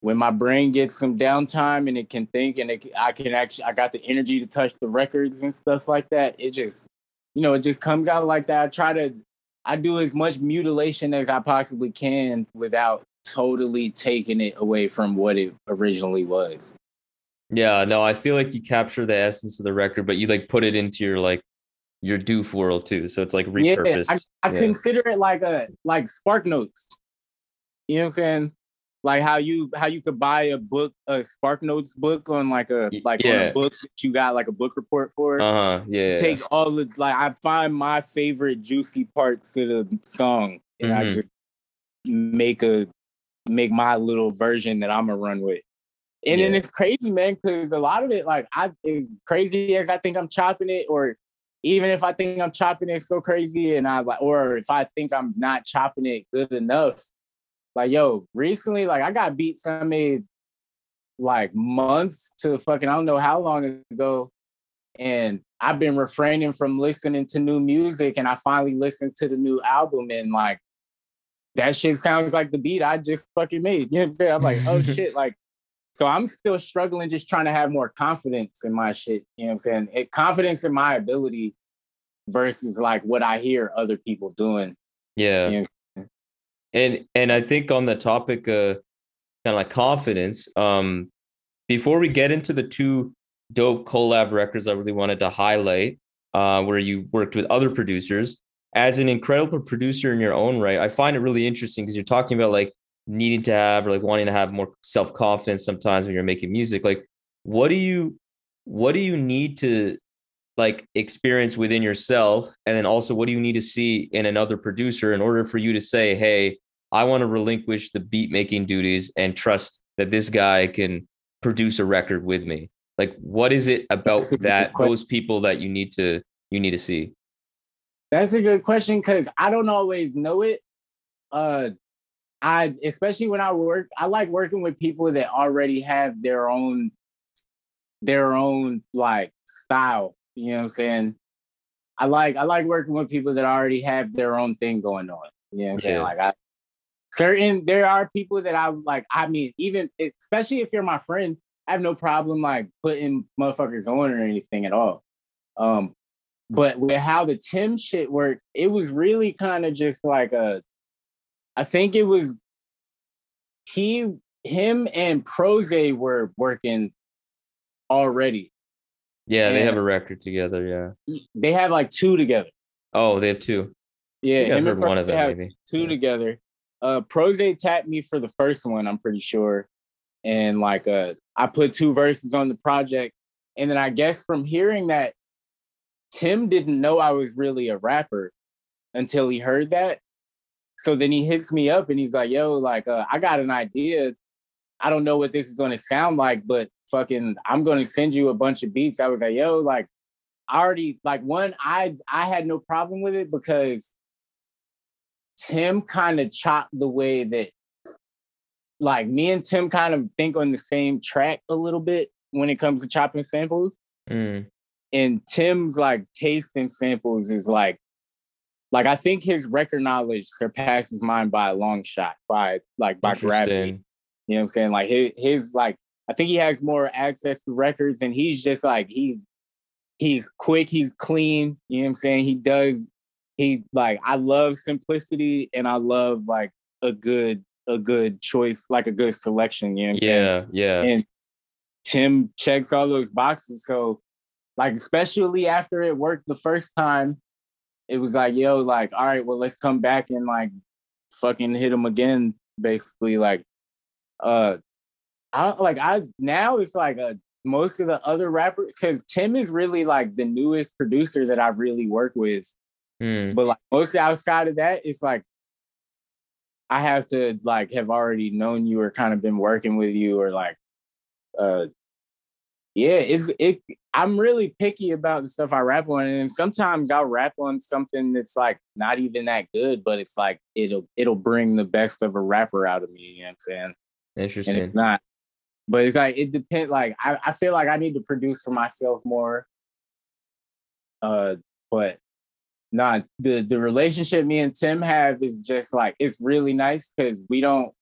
Speaker 3: when my brain gets some downtime and it can think and it, I can actually I got the energy to touch the records and stuff like that. It just you know it just comes out like that. I try to I do as much mutilation as I possibly can without totally taking it away from what it originally was.
Speaker 1: Yeah, no, I feel like you capture the essence of the record, but you like put it into your like your DøøF world too. So it's like repurposed.
Speaker 3: Yeah, I, I
Speaker 1: Yeah.
Speaker 3: consider it like a like spark notes. You know what I'm saying? Like how you how you could buy a book, a Spark Notes book on like a like on
Speaker 1: yeah.
Speaker 3: a book that you got like a book report for.
Speaker 1: Uh huh. Yeah.
Speaker 3: Take all the like I find my favorite juicy parts of the song and I
Speaker 1: Mhm.
Speaker 3: just make a make my little version that I'm gonna run with. And then it's crazy, man, because a lot of it, like I as crazy as I think I'm chopping it, or even if I think I'm chopping it so crazy and I like or if I think I'm not chopping it good enough, like yo, recently, like I got beats I made like months to fucking I don't know how long ago. And I've been refraining from listening to new music and I finally listened to the new album and like that shit sounds like the beat I just fucking made. You know what I'm saying? I'm like, oh shit, like so I'm still struggling just trying to have more confidence in my shit. You know what I'm saying? It, confidence in my ability versus like what I hear other people doing.
Speaker 1: Yeah.
Speaker 3: Yeah.
Speaker 1: And and I think on the topic of kind of like confidence, um, before we get into the two dope collab records I really wanted to highlight, uh, where you worked with other producers, as an incredible producer in your own right, I find it really interesting because you're talking about like needing to have or like wanting to have more self-confidence sometimes when you're making music. Like, what do you what do you need to like experience within yourself and then also what do you need to see in another producer in order for you to say hey i want to relinquish the beat making duties and trust that this guy can produce a record with me like what is it about
Speaker 3: That's a good
Speaker 1: that those people that you need to you need to see
Speaker 3: That's a good question because I don't always know it. Uh I especially when I work, I like working with people that already have their own their own like style. You know what I'm saying? I like I like working with people that already have their own thing going on. You know what I'm saying?
Speaker 1: Yeah.
Speaker 3: Like I certain there are people that I like, I mean, even especially if you're my friend, I have no problem like putting motherfuckers on or anything at all. Um, but with how the Tim shit worked, it was really kind of just like a I think it was he him and Prose were working already.
Speaker 1: yeah they have a record together yeah
Speaker 3: They have like two together.
Speaker 1: oh they have two
Speaker 3: Yeah,
Speaker 1: I
Speaker 3: him and
Speaker 1: heard one of them maybe
Speaker 3: two
Speaker 1: Yeah.
Speaker 3: together. Uh Prose tapped me for the first one, I'm pretty sure. And like uh I put two verses on the project. And then I guess from hearing that Tim didn't know I was really a rapper until he heard that. So then he hits me up and he's like, yo, like uh, I got an idea. I don't know what this is gonna sound like, but fucking I'm gonna send you a bunch of beats. I was like, yo, like I already like one, I I had no problem with it because Tim kind of chopped the way that like me and Tim kind of think on the same track a little bit when it comes to chopping samples.
Speaker 1: Mm,
Speaker 3: And Tim's like taste in samples is like like I think his record knowledge surpasses mine by a long shot, by like by gravity. You know what I'm saying? Like his, his like I think he has more access to records and he's just like he's he's quick, he's clean, you know what I'm saying? He does he like I love simplicity and I love like a good a good choice, like a good selection, you know what I'm saying?
Speaker 1: yeah yeah
Speaker 3: And Tim checks all those boxes. So like especially after it worked the first time, it was like, yo, like, all right, well, let's come back and like fucking hit him again, basically. Like uh I like I now it's like a most of the other rappers because Tim is really like the newest producer that I've really worked with.
Speaker 1: Mm,
Speaker 3: But like mostly outside of that, it's like I have to like have already known you or kind of been working with you or like uh yeah, it's it I'm really picky about the stuff I rap on. And sometimes I'll rap on something that's like not even that good, but it's like it'll it'll bring the best of a rapper out of me, you know what I'm saying? And
Speaker 1: interesting
Speaker 3: it's not. But it's like it depends like I, I feel like I need to produce for myself more. Uh but not the the relationship me and Tim have is just like it's really nice because we don't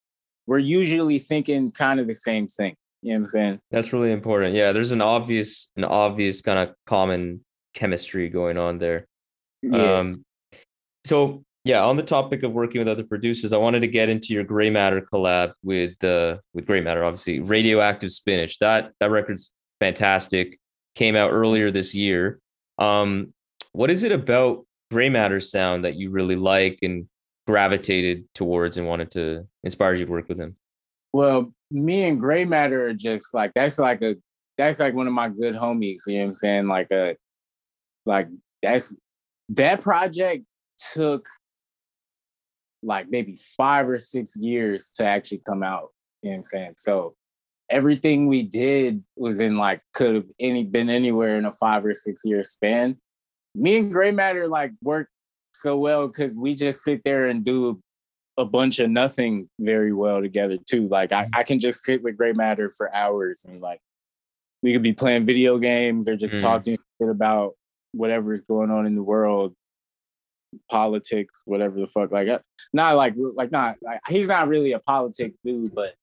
Speaker 3: we're usually thinking kind of the same thing. You know what I'm saying?
Speaker 1: That's really important. Yeah, there's an obvious, an obvious kind of common chemistry going on there.
Speaker 3: Yeah.
Speaker 1: Um, so yeah, on the topic of working with other producers, I wanted to get into your Graymatter collab with uh, with Graymatter, obviously Radioactive Spinach. That that record's fantastic. Came out earlier this year. Um, what is it about Graymatter sound that you really like, and gravitated towards and wanted to inspire you to work with him?
Speaker 3: Well, me and Graymatter are just like that's like a that's like one of my good homies. You know what I'm saying? Like a like that's that project took like maybe five or six years to actually come out. You know what I'm saying? So everything we did was in like could have any been anywhere in a five or six year span. Me and Graymatter like work so well because we just sit there and do a bunch of nothing very well together too. Like I, I can just sit with Graymatter for hours and like we could be playing video games or just
Speaker 1: Mm.
Speaker 3: talking shit about whatever is going on in the world, politics, whatever the fuck. Like, uh, not like like not like he's not really a politics dude, but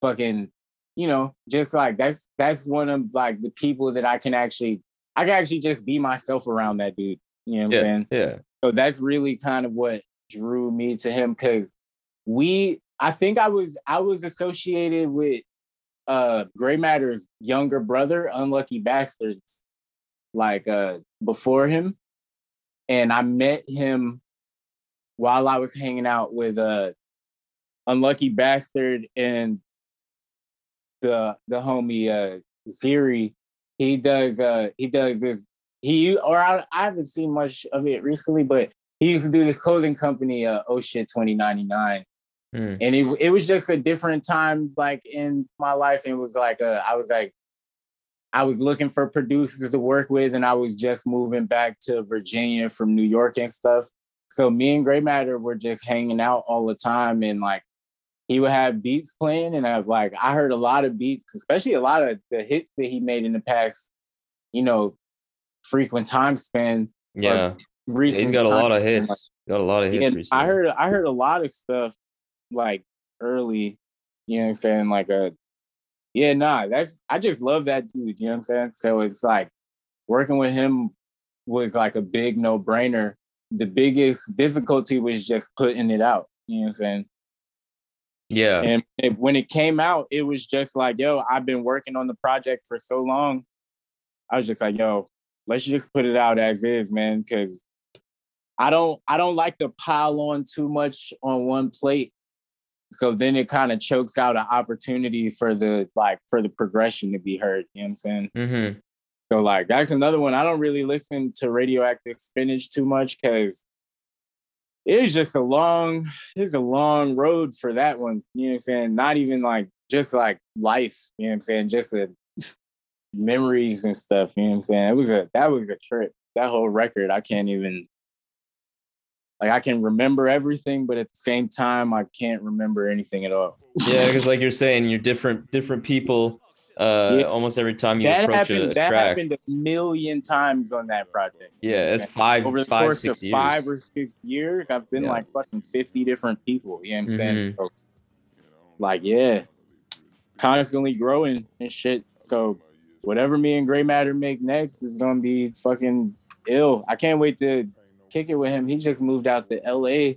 Speaker 3: fucking, you know, just like that's that's one of like the people that I can actually I can actually just be myself around that dude. You know what I'm saying?
Speaker 1: yeah,
Speaker 3: So that's really kind of what drew me to him because we I think I was I was associated with uh Graymatter's younger brother, Unlucky Bastards, like uh before him. And I met him while I was hanging out with uh Unlucky Bastard and the the homie uh Ziri. He does uh he does this he or I, I haven't seen much of it recently, but he used to do this clothing company, uh, oh shit, 2099.
Speaker 1: Mm.
Speaker 3: And it, it was just a different time, like in my life. And it was like, uh, I was like, I was looking for producers to work with, and I was just moving back to Virginia from New York and stuff. So me and Graymatter were just hanging out all the time, and like he would have beats playing, and I was like, I heard a lot of beats, especially a lot of the hits that he made in the past, you know, frequent time span.
Speaker 1: yeah.
Speaker 3: Recent
Speaker 1: He's got a lot of
Speaker 3: span, like,
Speaker 1: hits. Got a lot of hits.
Speaker 3: I heard I heard a lot of stuff like early, you know what I'm saying? Like a yeah, nah, that's I just love that dude, you know what I'm saying? So it's like working with him was like a big no-brainer. The biggest difficulty was just putting it out, you know what I'm saying?
Speaker 1: Yeah,
Speaker 3: And it, when it came out, it was just like, yo, I've been working on the project for so long. I was just like, yo, let's just put it out as is, man, because I don't I don't like to pile on too much on one plate. So then it kind of chokes out an opportunity for the like for the progression to be heard. You know what I'm saying?
Speaker 1: Mm-hmm.
Speaker 3: So like that's another one. I don't really listen to radioactive spinach too much because it's just a long, it's a long road for that one. You know what I'm saying? Not even like just like life, you know what I'm saying? Just a memories and stuff, you know what I'm saying? It was a that was a trip. That whole record, I can't even like I can remember everything, but at the same time, I can't remember anything at all.
Speaker 1: yeah, because like you're saying, you're different, different people. Uh,
Speaker 3: Yeah.
Speaker 1: almost every time you
Speaker 3: that
Speaker 1: approach a,
Speaker 3: happened.
Speaker 1: a
Speaker 3: that
Speaker 1: track.
Speaker 3: happened a million times on that project. you know what
Speaker 1: Yeah, it's five,
Speaker 3: over the
Speaker 1: five,
Speaker 3: course
Speaker 1: six
Speaker 3: of
Speaker 1: years.
Speaker 3: five or six years, I've been
Speaker 1: Yeah.
Speaker 3: like fucking 50 different people. You know what I'm saying?
Speaker 1: Mhm.
Speaker 3: So, like, yeah, constantly growing and shit. So, whatever me and Graymatter make next is gonna be fucking ill. I can't wait to kick it with him. He just moved out to LA.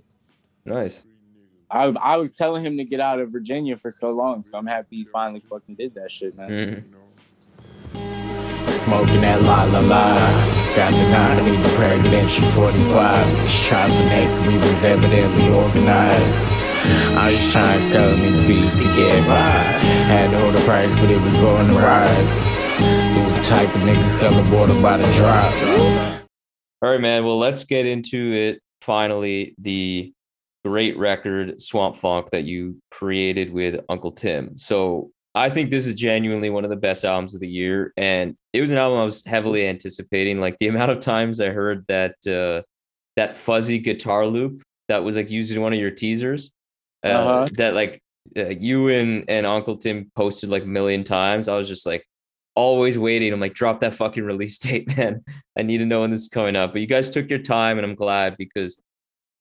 Speaker 1: Nice.
Speaker 3: I, I was telling him to get out of Virginia for so long, so I'm happy he finally fucking did that shit, man.
Speaker 1: Mhm.
Speaker 2: Smoking that la la la. Got the nominee, the presidential 45. Just trying to finesse, we was evidently organized. I was trying to sell them these beats to get by. Had to hold the price, but it was on the rise. It was the type of niggas selling water by the drop.
Speaker 1: All right, man. Well, let's get into it. Finally, the great record Swamp Phonk that you created with NCL-TM. So I think this is genuinely one of the best albums of the year, and it was an album I was heavily anticipating. Like the amount of times I heard that uh, that fuzzy guitar loop that was like used in one of your teasers, uh,
Speaker 3: Uh-huh.
Speaker 1: that like uh, you and and NCL-TM posted like a million times. I was just like always waiting. I'm like, drop that fucking release date, man. I need to know when this is coming up. But you guys took your time, and I'm glad because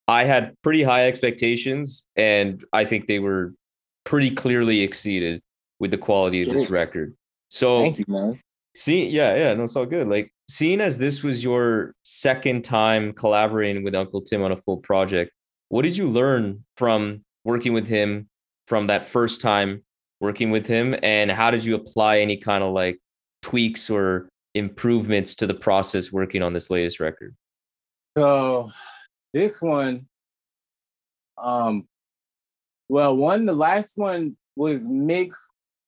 Speaker 1: I had pretty high expectations, and I think they were pretty clearly exceeded with the quality of this record. So
Speaker 3: Thank you, man.
Speaker 1: See, yeah, yeah, no, it's all good. Like, seeing as this was your second time collaborating with NCL-TM on a full project, what did you learn from working with him from that first time working with him? And how did you apply any kind of like tweaks or improvements to the process working on this latest record?
Speaker 3: So this one, Um, well, one the last one was mixed.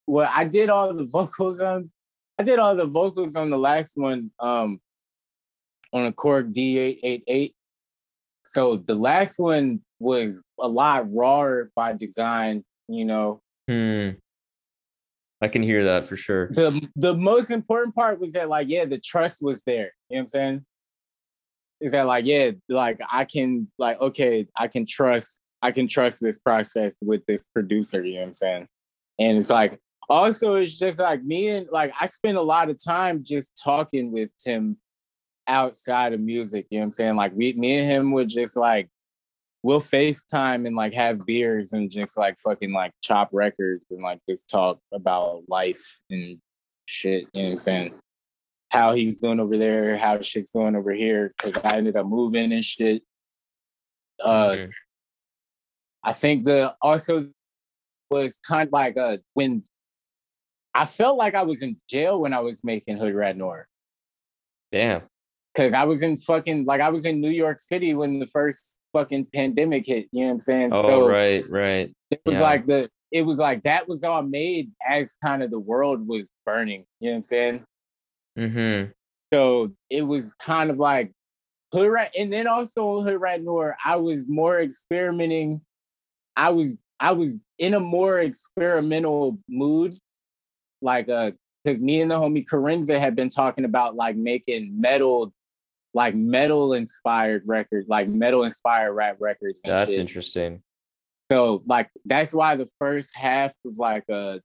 Speaker 3: Well, I did all the vocals on. I did all the vocals on the last one. Um, on a Korg D888. So the last one was a lot rawer by design. You know,
Speaker 1: Hmm. I can hear that for sure.
Speaker 3: the the most important part was that like yeah the trust was there. You know what i'm saying? Is that like yeah like i can like okay i can trust i can trust this process with this producer you know what i'm saying? And it's like also it's just like me and like i spend a lot of time just talking with tim outside of music you know what i'm saying? Like we me and him would just like we'll FaceTime and like have beers and just like fucking like chop records and like just talk about life and shit. You know what I'm saying? How he's doing over there, how shit's going over here. Cause I ended up moving and shit. Uh
Speaker 1: Mhm.
Speaker 3: I think the also was kind of like uh when I felt like I was in jail when I was making Hoodrat Noir.
Speaker 1: Damn.
Speaker 3: Cause I was in fucking like I was in New York City when the first fucking pandemic hit. You know what I'm saying?
Speaker 1: Oh, right, right.
Speaker 3: it was
Speaker 1: Yeah.
Speaker 3: like the it was like that was all made as kind of the world was burning you know what i'm saying
Speaker 1: Mm-hmm.
Speaker 3: so it was kind of like hood rat and then also on hoodrat noir i was more experimenting i was i was in a more experimental mood like uh because me and the homie Carenza had been talking about like making metal like metal inspired records like metal inspired rap records
Speaker 1: That's
Speaker 3: shit.
Speaker 1: interesting.
Speaker 3: So like that's why the first half of like uh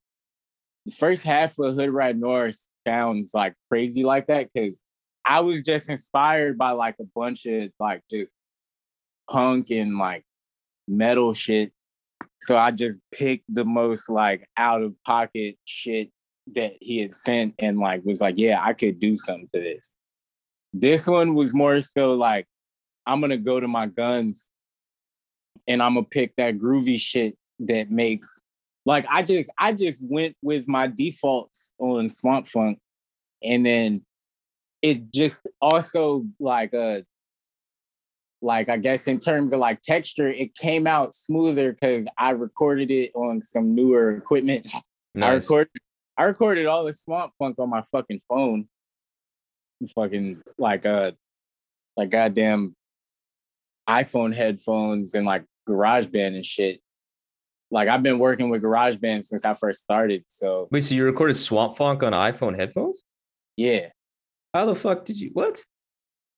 Speaker 3: the first half of Hoodrat Noir sounds like crazy like that because I was just inspired by like a bunch of like just punk and like metal shit. So I just picked the most like out of pocket shit that he had sent and like was like, yeah, I could do something to this. This one was more so like, I'm gonna go to my guns and I'm gonna pick that groovy shit that makes like I just I just went with my defaults on Swamp Phonk, and then it just also like uh like I guess in terms of like texture, it came out smoother because I recorded it on some newer equipment. I recorded I recorded all the Swamp Phonk on my fucking phone. Fucking like uh like goddamn iPhone headphones and like GarageBand and shit. Like I've been working with GarageBand since I first started. So
Speaker 1: Wait, so you recorded Swamp Phonk on iPhone headphones?
Speaker 3: yeah.
Speaker 1: How the fuck did you? What?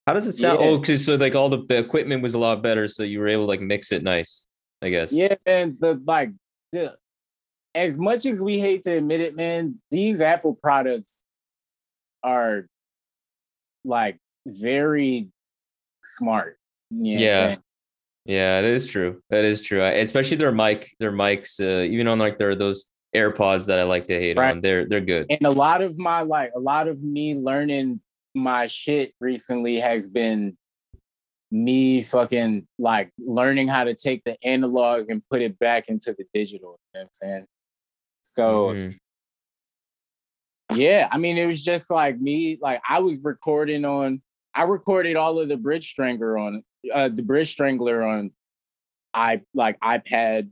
Speaker 1: How does it sound?
Speaker 3: Yeah.
Speaker 1: Oh, 'cause so like all the, the equipment was a lot better, so you were able to like mix it nice. I guess.
Speaker 3: Yeah, man. The like the as much as we hate to admit it, man, these Apple products are like very smart. You know
Speaker 1: Yeah. Yeah, it is true. That is true. I- Especially their mic, their mics. Uh, even on like their those AirPods that I like to hate
Speaker 3: Right.
Speaker 1: on. They're they're good.
Speaker 3: and a lot of my like a lot of me learning my shit recently has been me fucking like learning how to take the analog and put it back into the digital. You know what I'm saying? So
Speaker 1: Mhm.
Speaker 3: Yeah, I mean it was just like me, like I was recording on I recorded all of the bridge strangler on uh the bridge strangler on i like iPad,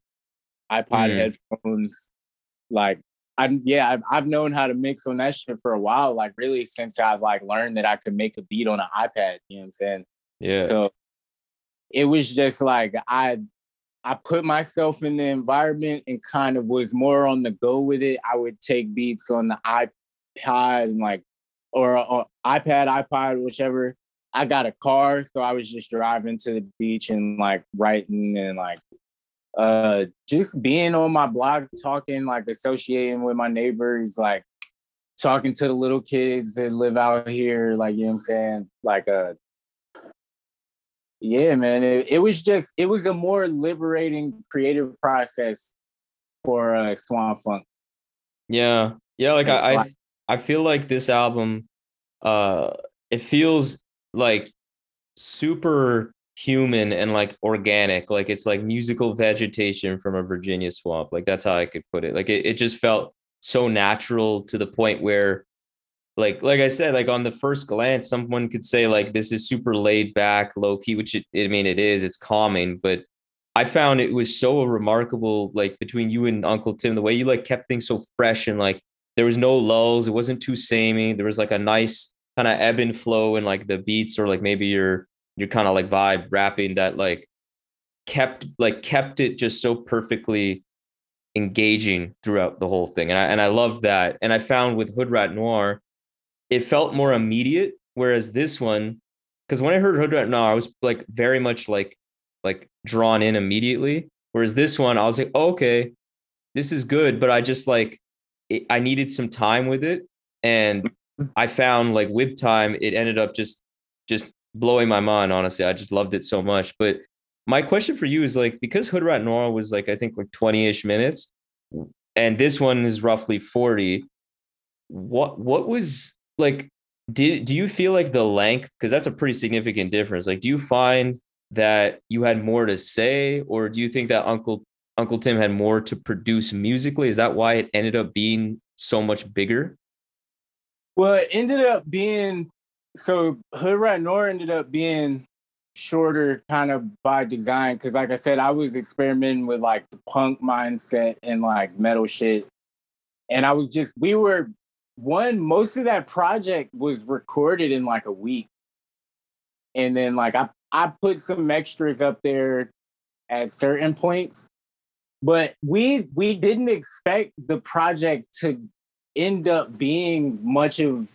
Speaker 3: iPod
Speaker 1: Mm.
Speaker 3: headphones, like I'm yeah, I've, I've known how to mix on that shit for a while, like really since I've like learned that I could make a beat on an iPad, you know what I'm saying?
Speaker 1: Yeah.
Speaker 3: So it was just like I I put myself in the environment and kind of was more on the go with it. I would take beats on the iPod and like or, or iPad, iPod, whichever. I got a car, so I was just driving to the beach and like writing and like uh just being on my blog, talking, like associating with my neighbors, like talking to the little kids that live out here, like you know what I'm saying? Like uh yeah, man. It, it was just it was a more liberating creative process for uh Swamp Phonk.
Speaker 1: Yeah. Yeah, like I, I I feel like this album uh it feels like super human and like organic. Like it's like musical vegetation from a Virginia swamp. Like that's how I could put it. Like it, it just felt so natural to the point where like like I said, like on the first glance, someone could say like this is super laid back, low key, which it, I mean it is, it's calming, but I found it was so remarkable, like between you and NCL-TM, the way you like kept things so fresh and like there was no lulls. It wasn't too samey. There was like a nice kind of ebb and flow in like the beats or like maybe your your kind of like vibe rapping that like kept like kept it just so perfectly engaging throughout the whole thing. And I and I loved that. And I found with Hoodrat Noir, it felt more immediate. Whereas this one, because when I heard Hoodrat Noir, I was like very much like like drawn in immediately. Whereas this one, I was like, oh, okay, this is good, but I just like it, I needed some time with it, and mm-hmm. I found like with time, it ended up just just blowing my mind. Honestly, I just loved it so much. But my question for you is like because Hoodrat Noir was like I think like twenty ish minutes, and this one is roughly forty. What what was like? Did do you feel like the length? Because that's a pretty significant difference. Like, do you find that you had more to say, or do you think that Uncle NCL-TM had more to produce musically? Is that why it ended up being so much bigger?
Speaker 3: Well, it ended up being so Hoodrat Noir ended up being shorter kind of by design because like I said, I was experimenting with like the punk mindset and like metal shit. And I was just we were one, most of that project was recorded in like a week. And then like I I put some extras up there at certain points. But we we didn't expect the project to end up being much of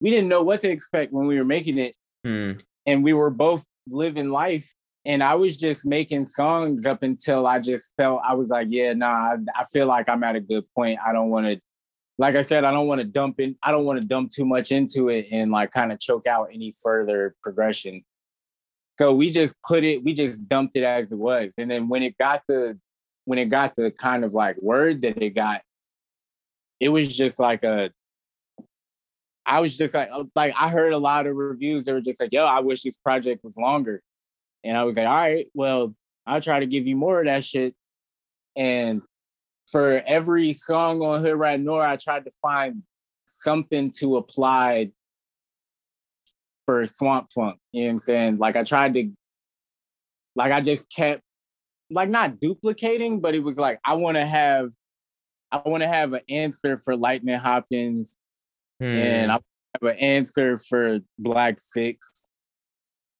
Speaker 3: we didn't know what to expect when we were making it.
Speaker 1: Hmm.
Speaker 3: And we were both living life. And I was just making songs up until I just felt I was like, yeah, nah, I, I feel like I'm at a good point. I don't want to, like I said, I don't want to dump in, I don't want to dump too much into it and like kind of choke out any further progression. So we just put it, we just dumped it as it was. And then when it got the, when it got the kind of like word that it got, it was just like a, I was just like, uh, like I heard a lot of reviews. They were just like, "Yo, I wish this project was longer," and I was like, "All right, well, I'll try to give you more of that shit." And for every song on Hoodrat Noir, I tried to find something to apply for Swamp Phonk. You know what I'm saying? Like I tried to, like I just kept, like not duplicating, but it was like I want to have, I want to have an answer for Lightning Hopkins and I have an answer for Black Six.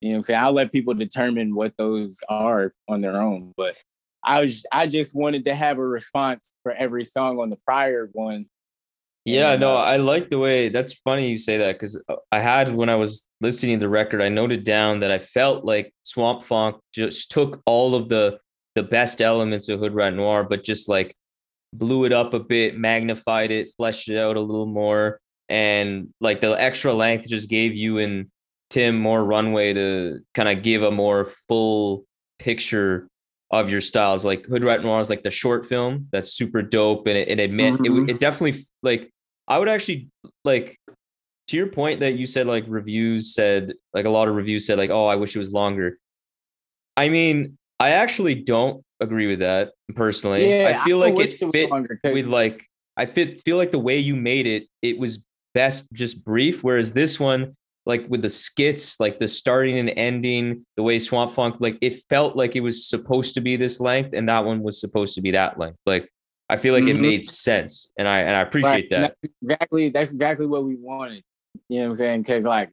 Speaker 3: You know what I'm saying? I'll let people determine what those are on their own. But I was I just wanted to have a response for every song on the prior one.
Speaker 1: Yeah,
Speaker 3: And,
Speaker 1: no,
Speaker 3: uh,
Speaker 1: I like the way that's funny you say that because I had when I was listening to the record, I noted down that I felt like Swamp Phonk just took all of the the best elements of Hoodrat Noir, but just like blew it up a bit, magnified it, fleshed it out a little more, and like the extra length just gave you and Tim more runway to kind of give a more full picture of your styles. Like Hoodrat Noir is like the short film that's super dope, and it, it admit it,
Speaker 3: Mhm.
Speaker 1: it definitely like I would actually like to your point that you said like reviews said like a lot of reviews said like oh I wish it was longer. I mean I actually don't agree with that personally.
Speaker 3: Yeah,
Speaker 1: I feel
Speaker 3: I
Speaker 1: like it
Speaker 3: it
Speaker 1: fit
Speaker 3: longer,
Speaker 1: with like I fit feel like the way you made it it was best just brief whereas this one like with the skits like the starting and ending the way Swamp Phonk like it felt like it was supposed to be this length and that one was supposed to be that length like I feel like it
Speaker 3: Mhm.
Speaker 1: made sense and I and I appreciate
Speaker 3: Right,
Speaker 1: that.
Speaker 3: That's exactly that's exactly what we wanted. You know what I'm saying? Because like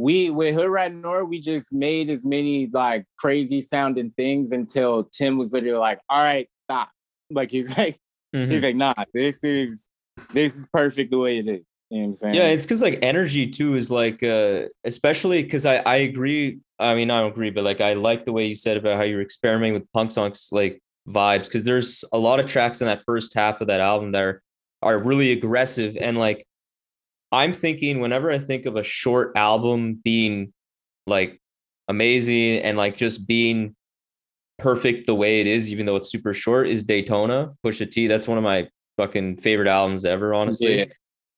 Speaker 3: we with Hoodrat we just made as many like crazy sounding things until Tim was literally like, "All right, stop." Like he's like
Speaker 1: Mhm.
Speaker 3: he's like, "Nah, this is this is perfect the way it is." You know what I'm saying?
Speaker 1: Yeah, it's because like energy too is like uh especially because I I agree. I mean, I don't agree, but like I like the way you said about how you're experimenting with punk songs like vibes because there's a lot of tracks in that first half of that album that are, are really aggressive and like I'm thinking whenever I think of a short album being like amazing and like just being perfect the way it is, even though it's super short, is Daytona Pusha T. That's one of my fucking favorite albums ever, honestly
Speaker 3: Yeah.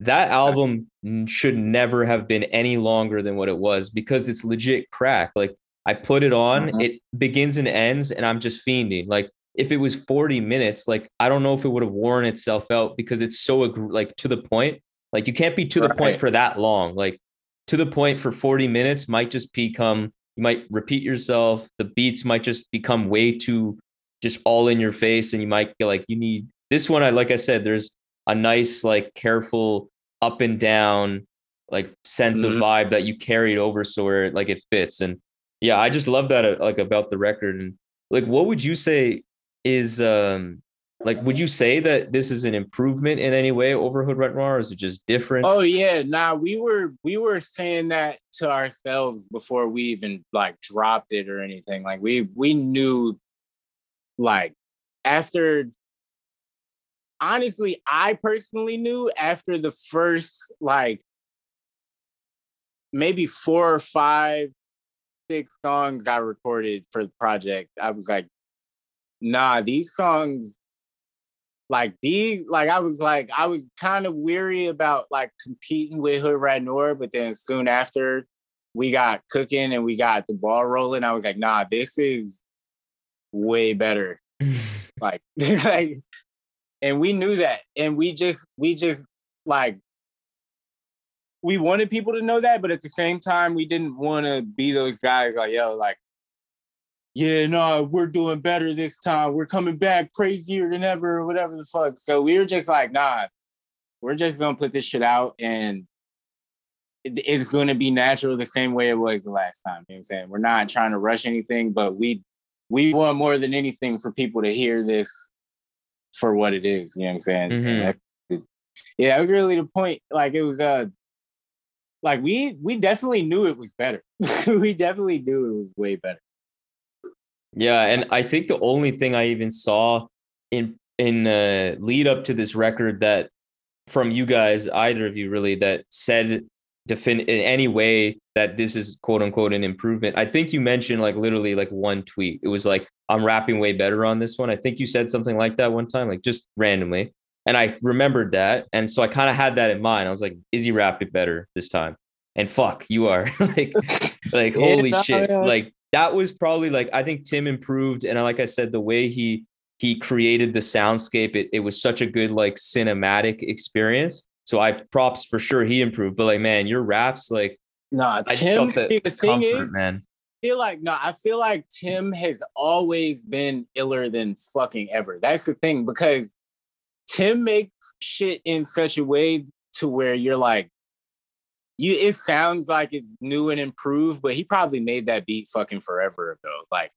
Speaker 1: that album should never have been any longer than what it was because it's legit crack. Like I put it on,
Speaker 3: Mhm.
Speaker 1: it begins and ends, and I'm just fiending. Like if it was 40 minutes, like I don't know if it would have worn itself out because it's so like to the point. Like you can't be to the point for that long. Like to the point for 40 minutes might just become you might repeat yourself. The beats might just become way too just all in your face and you might feel like you need this one I like I said there's a nice like careful up and down like sense
Speaker 3: Mhm.
Speaker 1: of vibe that you carried over so where like it fits and yeah I just love that uh, like about the record and like what would you say is um like would you say that this is an improvement in any way over Hoodrat Noir or is it just different?
Speaker 3: Oh yeah, nah, we were we were saying that to ourselves before we even like dropped it or anything. Like we we knew like after honestly, I personally knew after the first like maybe four or five, six songs I recorded for the project, I was like, nah, these songs like these like I was like I was kind of weary about like competing with Hoodrat Noir, but then soon after we got cooking and we got the ball rolling, I was like, nah, this is way better. Like, like and we knew that. And we just we just like we wanted people to know that, but at the same time, we didn't want to be those guys like, yo, like, yeah, no, we're doing better this time. We're coming back crazier than ever, or whatever the fuck. So we were just like, nah, we're just gonna put this shit out and it's gonna be natural the same way it was the last time. You know what I'm saying? We're not trying to rush anything, but we we want more than anything for people to hear this for what it is. You know what I'm saying?
Speaker 1: Mhm.
Speaker 3: is- yeah, that was really the point. Like it was uh like we we definitely knew it was better. we definitely knew it was way better.
Speaker 1: Yeah, and I think the only thing I even saw in in uh, lead up to this record that from you guys, either of you really, that said defin in any way that this is quote unquote an improvement. I think you mentioned like literally like one tweet. It was like I'm rapping way better on this one. I think you said something like that one time, like just randomly. And I remembered that. And so I kind of had that in mind. I was like, is he rapping better this time? And fuck, you are like like holy
Speaker 3: no,
Speaker 1: shit.
Speaker 3: yeah.
Speaker 1: Like that was probably like I think Tim improved. And like I said, the way he he created the soundscape, it, it was such a good like cinematic experience. So I props for sure he improved. But like man, your raps, like
Speaker 3: Nah,
Speaker 1: I
Speaker 3: Tim.
Speaker 1: the,
Speaker 3: thing
Speaker 1: comfort,
Speaker 3: is,
Speaker 1: man.
Speaker 3: feel like no, I feel like Tim has always been iller than fucking ever. That's the thing because Tim makes shit in such a way to where you're like, you. It sounds like it's new and improved, but he probably made that beat fucking forever ago. Like,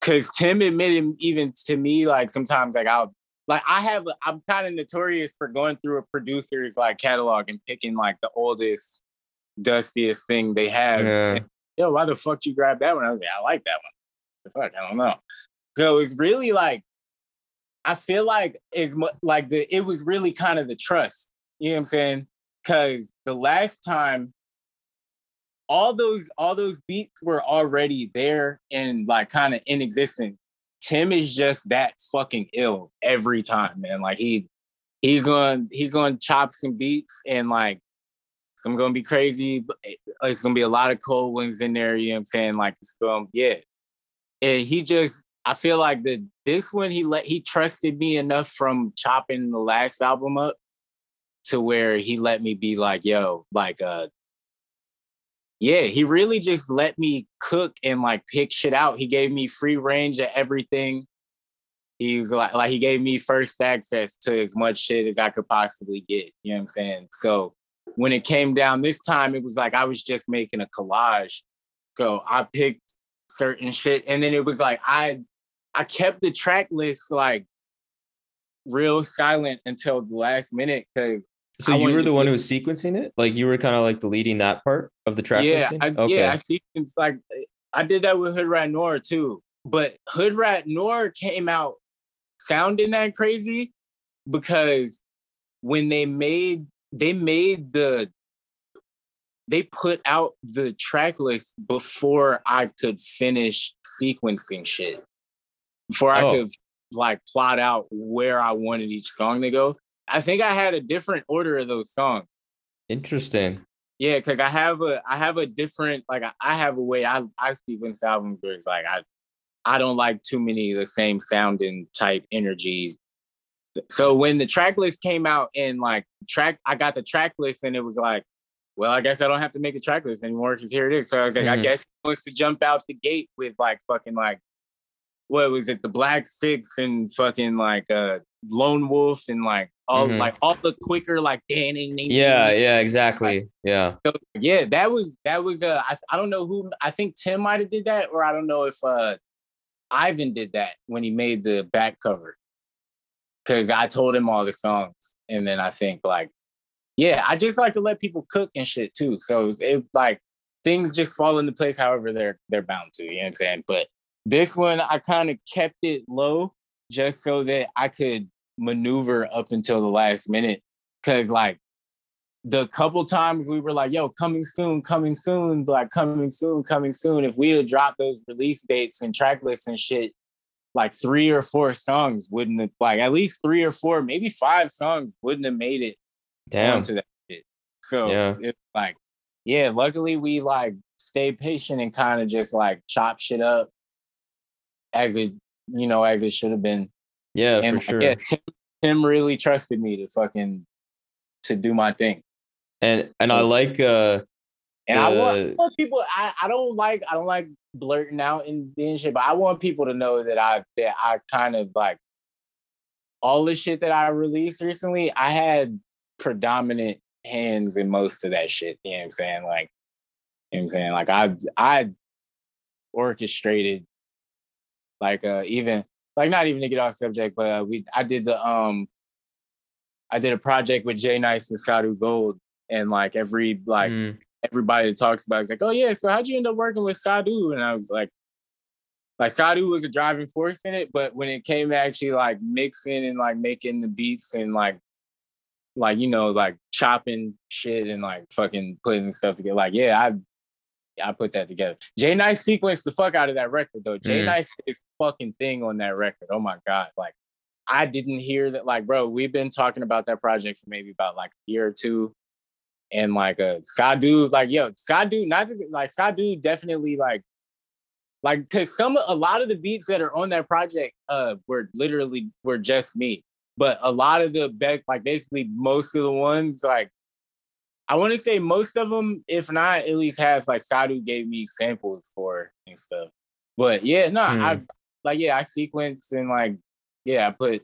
Speaker 3: cause Tim admitted even to me, like sometimes like I'll like I have I'm kind of notorious for going through a producer's like catalog and picking like the oldest, dustiest thing they have
Speaker 1: Yeah.
Speaker 3: yo, why the fuck you grab that one? I was like, I like that one. The fuck, I don't know. So it's really like, I feel like it's like the it was really kind of the trust. You know what I'm saying? Because the last time, all those all those beats were already there and like kind of in existence. Tim is just that fucking ill every time, man. Like he he's gonna he's to chop some beats and like some gonna be crazy. But eh, it's gonna be a lot of cold ones in there. You know what I'm saying? Like it's gonna, yeah. And he just, I feel like the this one he let he trusted me enough from chopping the last album up to where he let me be like, yo, like uh yeah, he really just let me cook and like pick shit out. He gave me free range of everything. He was like, like he gave me first access to as much shit as I could possibly get. You know what I'm saying? So when it came down this time, it was like I was just making a collage. So I picked certain shit, and then it was like I I kept the track list like real silent until the last minute because
Speaker 1: So
Speaker 3: I
Speaker 1: you were the one who was sequencing it? Like you were kind of like the leading that part of the track
Speaker 3: yeah. I,
Speaker 1: okay.
Speaker 3: yeah, I. It's like I did that with Hoodrat Noir too, but Hoodrat Noir came out sounding that crazy because when they made they made the they put out the track list before I could finish sequencing shit. Before I
Speaker 1: Oh.
Speaker 3: could like plot out where I wanted each song to go. I think I had a different order of those songs.
Speaker 1: Interesting.
Speaker 3: Yeah, because I have a I have a different like I- I have a way I I sequence albums where it's like I I don't like too many of the same sounding type energy. So when the track list came out and like track I got the track list and it was like, well, I guess I don't have to make a track list anymore because here it is. So I was like, I
Speaker 1: Mhm.
Speaker 3: guess he wants to jump out the gate with like fucking like what was it, the Black Six and fucking like uh Lone Wolf and like all
Speaker 1: Mhm.
Speaker 3: like all the quicker like ding,
Speaker 1: Yeah, yeah, exactly. Yeah.
Speaker 3: So, yeah, that was that was uh I, I don't know who I think Tim might have did that or I don't know if uh Ivan did that when he made the back cover. Cause I told him all the songs and then I think like yeah, I just like to let people cook and shit too. So it's it like things just fall into place however they're they're bound to, you know what I'm saying? But this one I kind of kept it low just so that I could maneuver up until the last minute. Cause like the couple times we were like, yo, coming soon, coming soon, like coming soon, coming soon. If we had dropped those release dates and track lists and shit, like three or four songs wouldn't have like at least three or four, maybe five songs wouldn't have made it
Speaker 1: down
Speaker 3: to that shit. So
Speaker 1: Yeah.
Speaker 3: it's like, yeah, luckily we like stayed patient and kind of just like chop shit up as it, you know, as it should have been.
Speaker 1: Yeah,
Speaker 3: and
Speaker 1: for sure.
Speaker 3: yeah, Tim, Tim really trusted me to fucking to do my thing.
Speaker 1: And and I like uh
Speaker 3: And I want, I want people. I, I don't like I don't like blurting out and being shit, but I want people to know that I that I kind of like all the shit that I released recently. I had predominant hands in most of that shit. You know what I'm saying? Like, you know what I'm saying? Like I I orchestrated like uh even like not even to get off subject, but uh, we I did the um I did a project with Jay Nice and Sadu Gold and like every like
Speaker 1: mm,
Speaker 3: everybody that talks about is like, oh yeah, so how'd you end up working with Sadu? And I was like, like Sadu was a driving force in it, but when it came to actually like mixing and like making the beats and like like you know like chopping shit and like fucking putting stuff together, like yeah, I I put that together. Jay Nice sequenced the fuck out of that record though. Jay
Speaker 1: Mm.
Speaker 3: Nice did his fucking thing on that record. Oh my god, like I didn't hear that. Like, bro, we've been talking about that project for maybe about like a year or two. And like uh Sadu, like yo, Sadu, not just like Sadu definitely like like cause some a lot of the beats that are on that project uh were literally were just me. But a lot of the best, like basically most of the ones, like I want to say most of them, if not, at least has like Sadu gave me samples for and stuff. But yeah, no,
Speaker 1: Hmm.
Speaker 3: I like yeah, I sequenced and like yeah, I put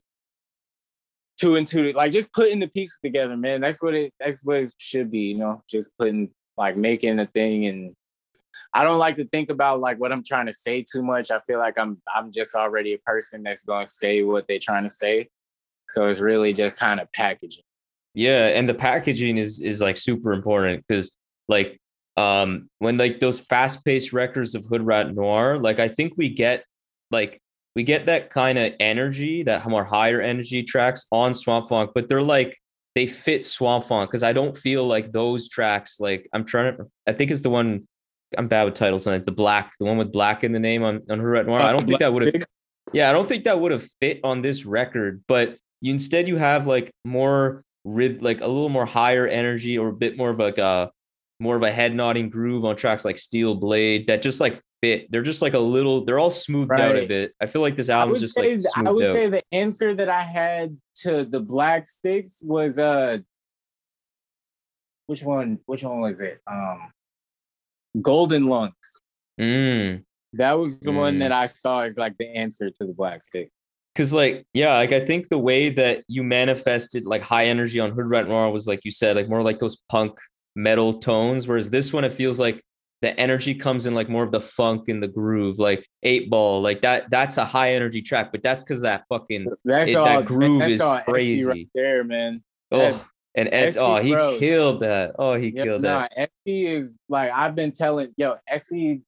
Speaker 3: two and two, like just putting the pieces together, man. That's what it that's what it should be, you know, just putting like making a thing and I don't like to think about like what I'm trying to say too much. I feel like I'm I'm just already a person that's gonna say what they're trying to say. So it's really just kind of packaging.
Speaker 1: Yeah, and the packaging is is like super important because like um when like those fast-paced records of Hoodrat Noir, like I think we get like we get that kind of energy, that more higher energy tracks on Swamp Phonk, but they're like they fit Swamp Phonk because I don't feel like those tracks like I'm trying to I think it's the one I'm bad with titles sometimes the black the one with black in the name on on Hoodrat Noir. I don't think that would have yeah, I don't think that would have fit on this record, but you instead you have like more rid like a little more higher energy or a bit more of like a more of a head nodding groove on tracks like Steel Blade that just like fit. They're just like a little they're all smoothed out a bit. I feel like this album's just like
Speaker 3: I would
Speaker 1: out.
Speaker 3: say the answer that I had to the black sticks was uh which one which one was it? Um Golden Lungs.
Speaker 1: Mm.
Speaker 3: That was the one
Speaker 1: Mm.
Speaker 3: that I saw as like the answer to the black stick.
Speaker 1: Cause like, yeah, like I think the way that you manifested like high energy on Hoodrat Noir was like you said, like more like those punk metal tones. Whereas this one, it feels like the energy comes in like more of the funk and the groove, like eight ball, like that. That's a high energy track, but that's because that fucking
Speaker 3: That's
Speaker 1: It-
Speaker 3: all
Speaker 1: that groove
Speaker 3: that's
Speaker 1: is
Speaker 3: all
Speaker 1: crazy.
Speaker 3: right there, man.
Speaker 1: oh and S oh he
Speaker 3: bro.
Speaker 1: killed that. Oh, he
Speaker 3: Yeah,
Speaker 1: killed
Speaker 3: nah,
Speaker 1: that.
Speaker 3: SE is like I've been telling yo, SE,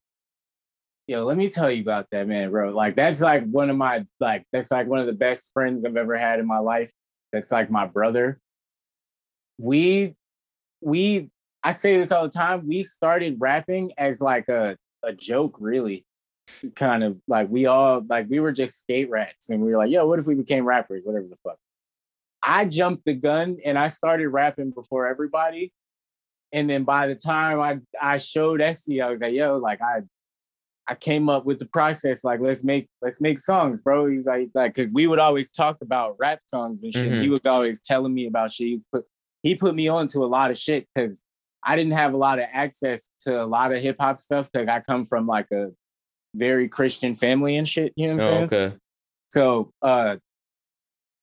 Speaker 3: yo, let me tell you about that man, bro. Like that's like one of my like that's like one of the best friends I've ever had in my life. That's like my brother. We we I say this all the time. We started rapping as like a a joke, really. Kind of like we all like we were just skate rats and we were like, yo, what if we became rappers? Whatever the fuck. I jumped the gun and I started rapping before everybody. And then by the time I I showed Esty, I was like, yo, like I I came up with the process, like let's make let's make songs, bro. He's like, like, cause we would always talk about rap songs and shit.
Speaker 1: Mhm.
Speaker 3: He was always telling me about shit. He was put he put me on to a lot of shit because I didn't have a lot of access to a lot of hip hop stuff because I come from like a very Christian family and shit. You know what I'm
Speaker 1: Oh,
Speaker 3: saying?
Speaker 1: okay.
Speaker 3: So uh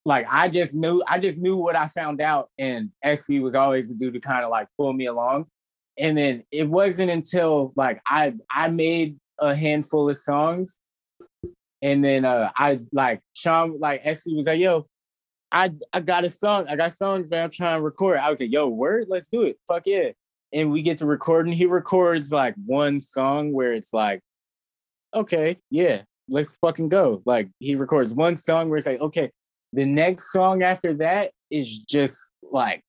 Speaker 3: like I just knew I just knew what I found out and SV was always the dude to kind of like pull me along. And then it wasn't until like I I made a handful of songs and then uh I like Sean like SV was like, yo, I I got a song, I got songs that I'm trying to record. I was like, yo, word, let's do it. Fuck yeah. And we get to record and he records like one song where it's like, okay, yeah, let's fucking go. Like he records one song where it's like, okay, the next song after that is just like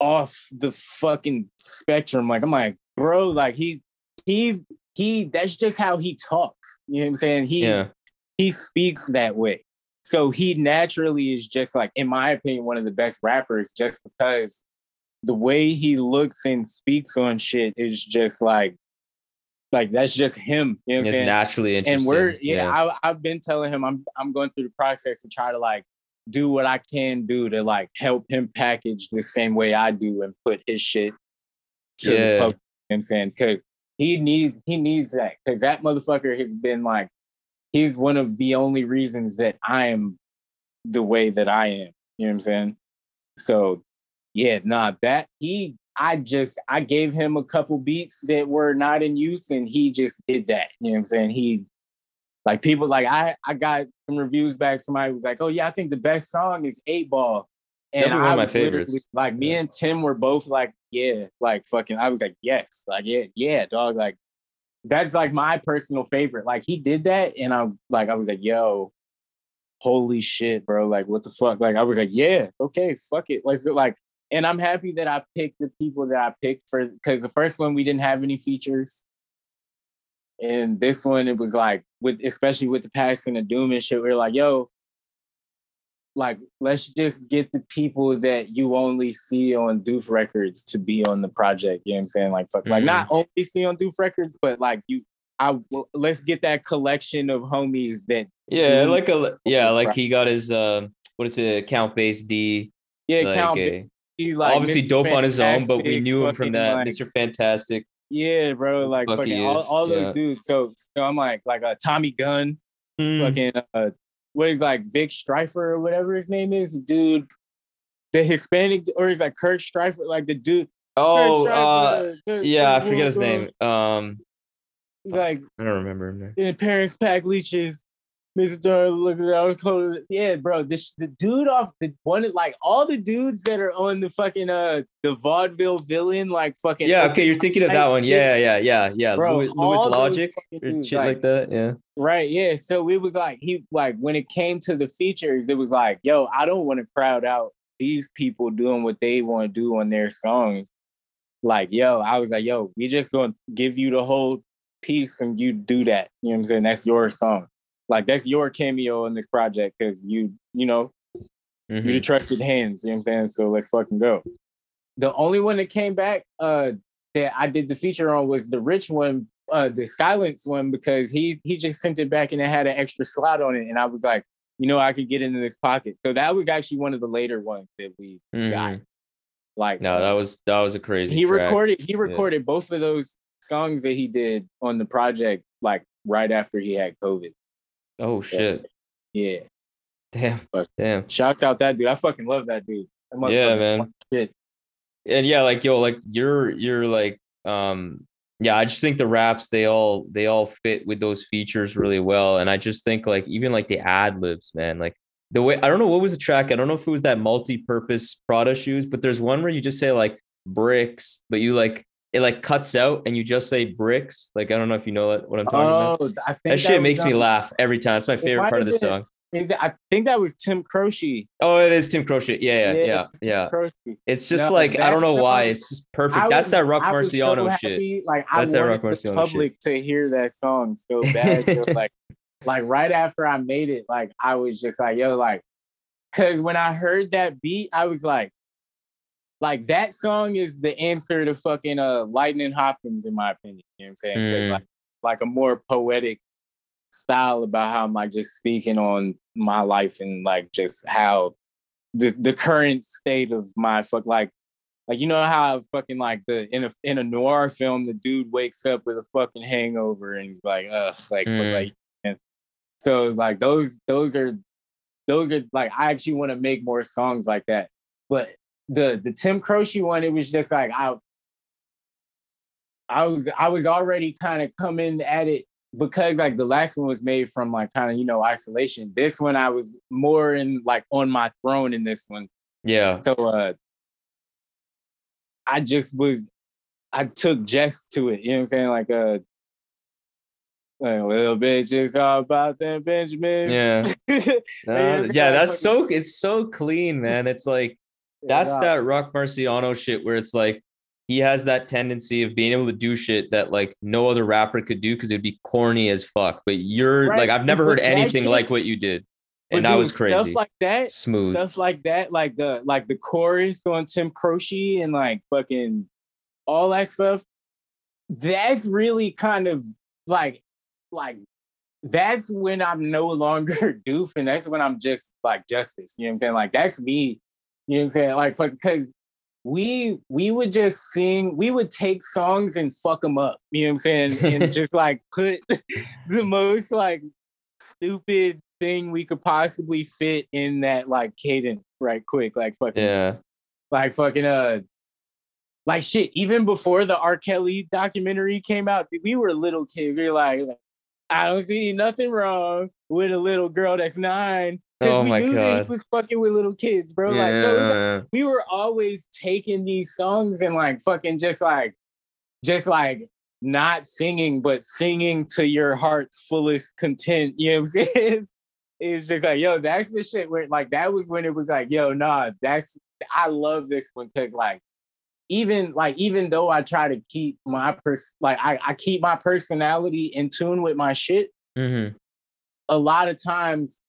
Speaker 3: off the fucking spectrum. Like I'm like, bro, like he he he that's just how he talks. You know what I'm saying? He
Speaker 1: Yeah.
Speaker 3: he speaks that way. So he naturally is just like, in my opinion, one of the best rappers just because the way he looks and speaks on shit is just like like that's just him. You know what I'm
Speaker 1: It's
Speaker 3: saying?
Speaker 1: naturally interesting.
Speaker 3: and we're yeah, I, I've been telling him I'm I'm going through the process to try to like do what I can do to like help him package the same way I do and put his shit to
Speaker 1: Yeah.
Speaker 3: the public. You know what I'm saying because he needs he needs that because that motherfucker has been like he's one of the only reasons that I am the way that I am. You know what I'm saying? So yeah, nah, that he I just I gave him a couple beats that were not in use and he just did that. You know what I'm saying? He like people like I I got some reviews back. Somebody was like, "Oh yeah, I think the best song is Eight Ball."
Speaker 1: It's one of my favorites.
Speaker 3: Like me and Tim were both like, "Yeah," like fucking. I was like, "Yes," like yeah, yeah, dog. Like that's like my personal favorite. Like he did that, and I'm like, I was like, "Yo, holy shit, bro! Like what the fuck?" Like I was like, "Yeah, okay, fuck it, let's go." Like, and I'm happy that I picked the people that I picked for because the first one we didn't have any features. And this one, it was like with especially with the passing of Doom and shit, we are like, yo, like let's just get the people that you only see on DøøF Records to be on the project. You know what I'm saying? Like fuck, like not only see on DøøF Records, but like you I let's get that collection of homies that
Speaker 1: Yeah, like a yeah, like he got his uh, what is it, Count Bass D.
Speaker 3: yeah
Speaker 1: like,
Speaker 3: count
Speaker 1: uh,
Speaker 3: be like
Speaker 1: obviously
Speaker 3: Mr.
Speaker 1: dope on his own, but we knew him from that,
Speaker 3: like,
Speaker 1: Mr. Fantastic.
Speaker 3: Yeah, bro. Like
Speaker 1: Fuck he
Speaker 3: fucking all, all those
Speaker 1: yeah.
Speaker 3: dudes. So, so I'm like like a Tommy Gun,
Speaker 1: Hmm.
Speaker 3: fucking uh what is like Vic Stryfer or whatever his name is, dude. The Hispanic or is like Kurt Stryfer, like the dude.
Speaker 1: Oh, uh, yeah, I forget his name. Um,
Speaker 3: He's like
Speaker 1: I don't remember him. There.
Speaker 3: in Paris pack leeches. Mr. Darrell, look at. I was holding. Yeah, bro. This the dude off the one like all the dudes that are on the fucking uh the vaudeville villain, like fucking
Speaker 1: Yeah, okay, you're thinking of that one. Yeah, yeah, yeah, yeah.
Speaker 3: Bro,
Speaker 1: Louis, Louis Logic
Speaker 3: dudes,
Speaker 1: shit
Speaker 3: like,
Speaker 1: like that. Yeah.
Speaker 3: Right, yeah. So it was like he like when it came to the features, it was like, yo, I don't want to crowd out these people doing what they want to do on their songs. Like, yo, I was like, yo, we just gonna give you the whole piece and you do that. You know what I'm saying? That's your song. Like that's your cameo in this project because you, you know, you
Speaker 1: Mhm.
Speaker 3: the trusted hands. You know what I'm saying? So let's fucking go. The only one that came back uh that I did the feature on was the rich one, uh the silence one, because he he just sent it back and it had an extra slot on it. And I was like, you know, I could get into this pocket. So that was actually one of the later ones that we got.
Speaker 1: Mhm.
Speaker 3: Like
Speaker 1: No, that was that was a crazy.
Speaker 3: he
Speaker 1: track.
Speaker 3: recorded he recorded both of those songs that he did on the project like right after he had COVID.
Speaker 1: Oh shit!
Speaker 3: Yeah.
Speaker 1: Damn,
Speaker 3: Fuck.
Speaker 1: damn.
Speaker 3: Shouts out that dude. I fucking love that dude. That
Speaker 1: Yeah, man.
Speaker 3: Shit.
Speaker 1: and yeah like yo like you're you're like um yeah i just think the raps they all they all fit with those features really well. And i just think like even like the ad libs man like the way i don't know what was the track? I don't know if it was that multi-purpose prada shoes but there's one where you just say like bricks but you like it like cuts out and you just say bricks. Like i don't know if you know what, what i'm talking about.
Speaker 3: Oh, I think
Speaker 1: that shit makes me laugh every time. It's my favorite part of the
Speaker 3: been-
Speaker 1: song
Speaker 3: Is it, I think that was Tim Croce.
Speaker 1: oh it is Tim Croce yeah yeah yeah
Speaker 3: Tim
Speaker 1: yeah, it's just
Speaker 3: No,
Speaker 1: like i don't know why it's just perfect
Speaker 3: I
Speaker 1: that's that rock
Speaker 3: was so
Speaker 1: marciano shit
Speaker 3: Like I
Speaker 1: That's that Rock
Speaker 3: the
Speaker 1: Marciano
Speaker 3: public to hear that song so bad. like, like right after I made it, like I was just like, yo, like, cause when I heard that beat, I was like, like that song is the answer to fucking uh Lightnin' Hopkins, in my opinion. You know what I'm saying?
Speaker 1: Mm.
Speaker 3: like, like a more poetic style about how I'm like just speaking on my life and like just how the the current state of my fuck like like you know how fucking like the in a in a noir film, the dude wakes up with a fucking hangover and he's like, ugh, like, so,
Speaker 1: Mm.
Speaker 3: like and so like those those are those are like I actually want to make more songs like that. But the the Tim Croce one, it was just like I I was I was already kind of coming at it because like the last one was made from like kind of you know isolation. This one I was more in like on my throne in this one.
Speaker 1: Yeah.
Speaker 3: So uh I just was I took Jess to it, you know what I'm saying? Like uh like, little bitch is all about them Benjamin.
Speaker 1: Yeah.
Speaker 3: yeah,
Speaker 1: Uh, yeah, that's so it's so clean, man. It's like that's
Speaker 3: nah.
Speaker 1: that Roc Marciano shit where it's like he has that tendency of being able to do shit that like no other rapper could do because it'd be corny as fuck. But you're
Speaker 3: Right,
Speaker 1: like I've never heard anything like what you did.
Speaker 3: But
Speaker 1: And that
Speaker 3: dude,
Speaker 1: was crazy.
Speaker 3: Stuff like that,
Speaker 1: Smooth.
Speaker 3: stuff like that, like the like the chorus on Tim Croce and like fucking all that stuff. That's really kind of like like that's when I'm no longer DøøF, and that's when I'm just like justice. You know what I'm saying? Like that's me. You know what I'm saying? Like because we we would just sing, we would take songs and fuck them up. You know what I'm saying? And just like put the most like stupid thing we could possibly fit in that like cadence right quick. Like fucking
Speaker 1: Yeah.
Speaker 3: like fucking uh like shit, even before the R. Kelly documentary came out, we were little kids. We were like, I don't see nothing wrong with a little girl that's nine.
Speaker 1: Oh
Speaker 3: we
Speaker 1: my
Speaker 3: knew
Speaker 1: God.
Speaker 3: was fucking with little kids, bro. Like, so like, we were always taking these songs and like fucking just like just like not singing but singing to your heart's fullest content you know what i'm saying it's just like yo that's the shit where like that was when it was like yo nah that's i love this one because like even like even though i try to keep my pers like I, I keep my personality in tune with my shit
Speaker 1: Mhm.
Speaker 3: a lot of times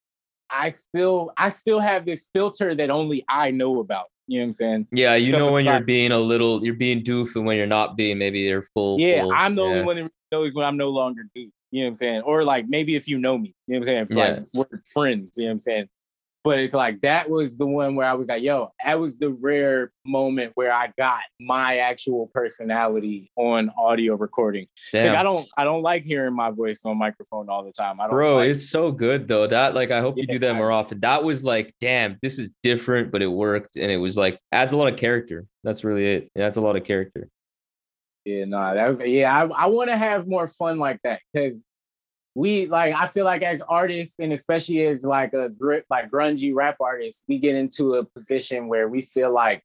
Speaker 3: i still i still have this filter that only i know about you know what i'm saying
Speaker 1: Yeah, you
Speaker 3: So
Speaker 1: know when you're being a little, you're being DøøF, and when you're not being, maybe you're full.
Speaker 3: Yeah,
Speaker 1: full-
Speaker 3: I'm the
Speaker 1: yeah.
Speaker 3: only one that knows when I'm no longer dude. You know what I'm saying? Or like maybe if you know me, you know what I'm saying?
Speaker 1: Yeah.
Speaker 3: Like we're friends, you know what I'm saying? But it's like that was the one where I was like, yo, that was the rare moment where I got my actual personality on audio recording.
Speaker 1: Damn.
Speaker 3: I don't I don't like hearing my voice on microphone all the time. I don't
Speaker 1: Bro,
Speaker 3: like,
Speaker 1: it's so good though. That like I hope you do that more often. That was like, damn, this is different, but it worked, and it was like adds a lot of character. That's really it. It adds a lot of character.
Speaker 3: Yeah, no, that was yeah. I, I want to have more fun like that because we like I feel like as artists and especially as like a like grungy rap artists, we get into a position where we feel like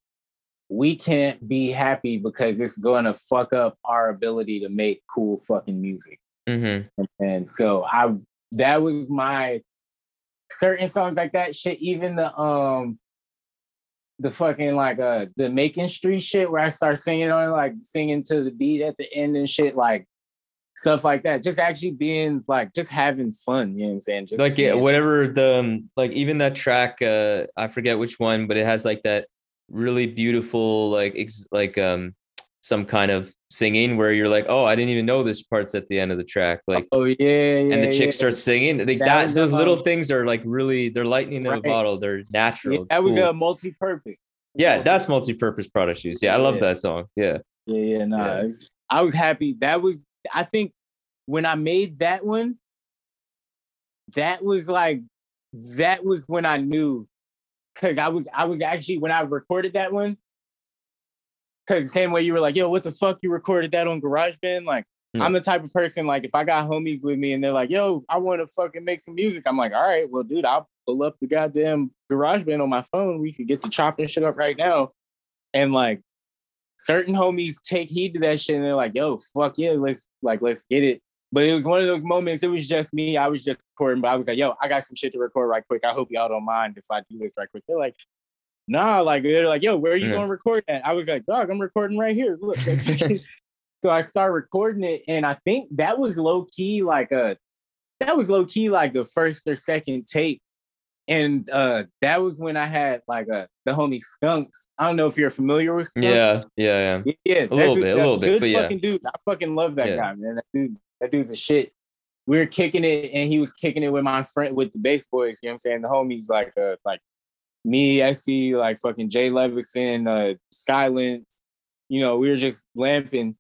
Speaker 3: we can't be happy because it's gonna fuck up our ability to make cool fucking music.
Speaker 1: Mm-hmm.
Speaker 3: And so I that was my certain songs like that shit, even the um the fucking like uh the making street shit where I start singing on like singing to the beat at the end and shit, like stuff like that. Just actually being like just having fun, you know what I'm saying? Just
Speaker 1: Like yeah, whatever the um, like even that track, uh, I forget which one, but it has like that really beautiful like ex- like um some kind of singing where you're like, oh, I didn't even know this part's at the end of the track. Like
Speaker 3: Oh yeah, yeah.
Speaker 1: and the chick
Speaker 3: yeah.
Speaker 1: starts singing. Like
Speaker 3: That
Speaker 1: that,
Speaker 3: was,
Speaker 1: those little things are like really they're lightning in a bottle. They're natural.
Speaker 3: Yeah, that was
Speaker 1: cool.
Speaker 3: a multi-purpose.
Speaker 1: yeah, that's multi-purpose product shoes. Yeah, I love that song. Yeah.
Speaker 3: Yeah, yeah, nah.
Speaker 1: Yeah.
Speaker 3: I was happy. That was I think when I made that one, that was like that was when I knew because I was I was actually when I recorded that one. Cause the same way you were like, yo, what the fuck? You recorded that on GarageBand? Like,
Speaker 1: Yeah.
Speaker 3: I'm the type of person, like, if I got homies with me and they're like, yo, I want to fucking make some music, I'm like, all right, well, dude, I'll pull up the goddamn GarageBand on my phone. We could get the chopping shit up right now. And like certain homies take heed to that shit and they're like, yo, fuck yeah, let's like let's get it. But it was one of those moments, it was just me. I was just recording, but I was like, yo, I got some shit to record right quick. I hope y'all don't mind if I do this right quick. They're like, nah, like they're like, yo, where are you
Speaker 1: Yeah.
Speaker 3: gonna record that? I was like, dog, I'm recording right here. Look. so I started recording it, and I think that was low key like a that was low key like the first or second tape. And uh that was when I had like a the homie Skunks. I don't know if you're familiar with Skunks.
Speaker 1: Yeah. Yeah. Yeah.
Speaker 3: Yeah,
Speaker 1: A little bit, a little bit,
Speaker 3: Good
Speaker 1: but yeah.
Speaker 3: fucking dude. I fucking love that
Speaker 1: Yeah.
Speaker 3: guy, man. That dude's that dude's a shit. We were kicking it, and he was kicking it with my friend with the bass boys. You know what I'm saying? The homies like uh like me, I see like fucking Jay Levison, uh, Silence. You know, we were just lamping,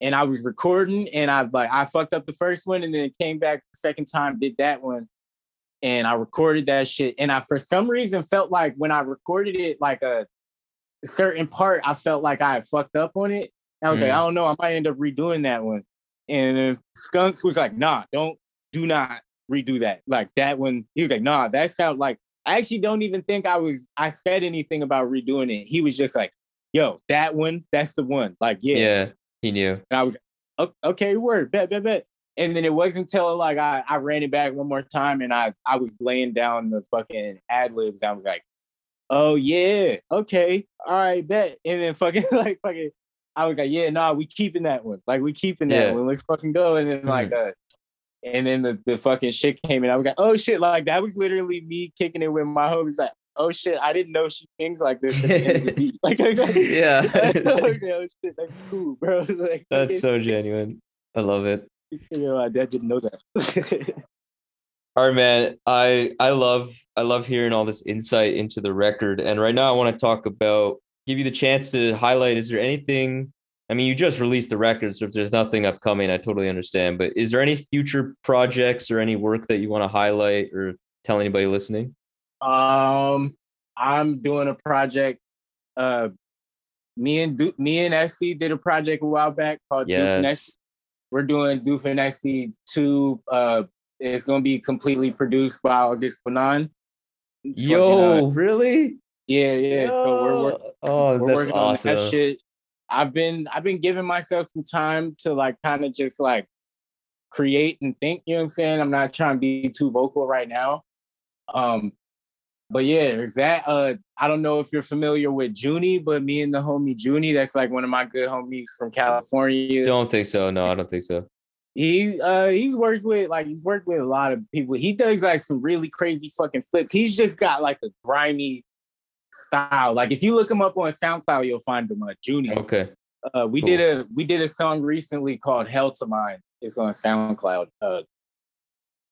Speaker 3: and I was recording, and I like I fucked up the first one, and then came back the second time, did that one, and I recorded that shit, and I for some reason felt like when I recorded it, like a certain part, I felt like I had fucked up on it. And I was like,
Speaker 1: Mm.
Speaker 3: I don't know, I might end up redoing that one. And Skunks was like, Nah, don't, do not redo that. Like that one, he was like, Nah, that sound like. I actually don't even think I was. I said anything about redoing it. He was just like, "Yo, that one, that's the one." Like, yeah.
Speaker 1: Yeah, he knew.
Speaker 3: And I was, okay, word, bet, bet, bet. And then it wasn't until like I, I ran it back one more time and I, I was laying down the fucking ad libs. I was like, oh yeah, okay, all right, bet. And then fucking like fucking, I was like, yeah, nah, we keeping that one. Like we keeping that
Speaker 1: Yeah.
Speaker 3: one. Let's fucking go. And then like uh and then the, the fucking shit came in. I was like, oh shit, like that was literally me kicking it with my homies. Like, oh shit, I didn't know she sings like this. at the end of the beat. Like, like,
Speaker 1: Yeah.
Speaker 3: okay, oh shit, that's cool, bro. Like,
Speaker 1: That's so genuine. I love it.
Speaker 3: You know, my dad didn't know that.
Speaker 1: All right, man. I I love I love hearing all this insight into the record. And right now I want to talk about give you the chance to highlight is there anything I mean you just released the record, so if there's nothing upcoming, I totally understand. But is there any future projects or any work that you want to highlight or tell anybody listening?
Speaker 3: um, I'm doing a project. Uh, me and me and SC did a project a while back called DøøF.
Speaker 1: Yes.
Speaker 3: We're doing DøøF and SC two. Uh, it's gonna be completely produced by August Fanon. It's fucking,
Speaker 1: Yo,
Speaker 3: uh,
Speaker 1: really?
Speaker 3: yeah, yeah. So we're working.
Speaker 1: Yo. Oh,
Speaker 3: we're
Speaker 1: that's
Speaker 3: working
Speaker 1: awesome.
Speaker 3: on that shit. I've been I've been giving myself some time to like kind of just like create and think, you know what I'm saying? I'm not trying to be too vocal right now. Um but yeah, is that uh I don't know if you're familiar with Junie, but me and the homie Junie, that's like one of my good homies from California.
Speaker 1: Don't think so. No, I don't think so.
Speaker 3: He uh he's worked with like he's worked with a lot of people. He does like some really crazy fucking flips. He's just got like a grimy style. Like if you look him up on SoundCloud, you'll find him uh Junie.
Speaker 1: Okay.
Speaker 3: Uh we did a we did a song recently called Hell to Mine. It's on SoundCloud. Uh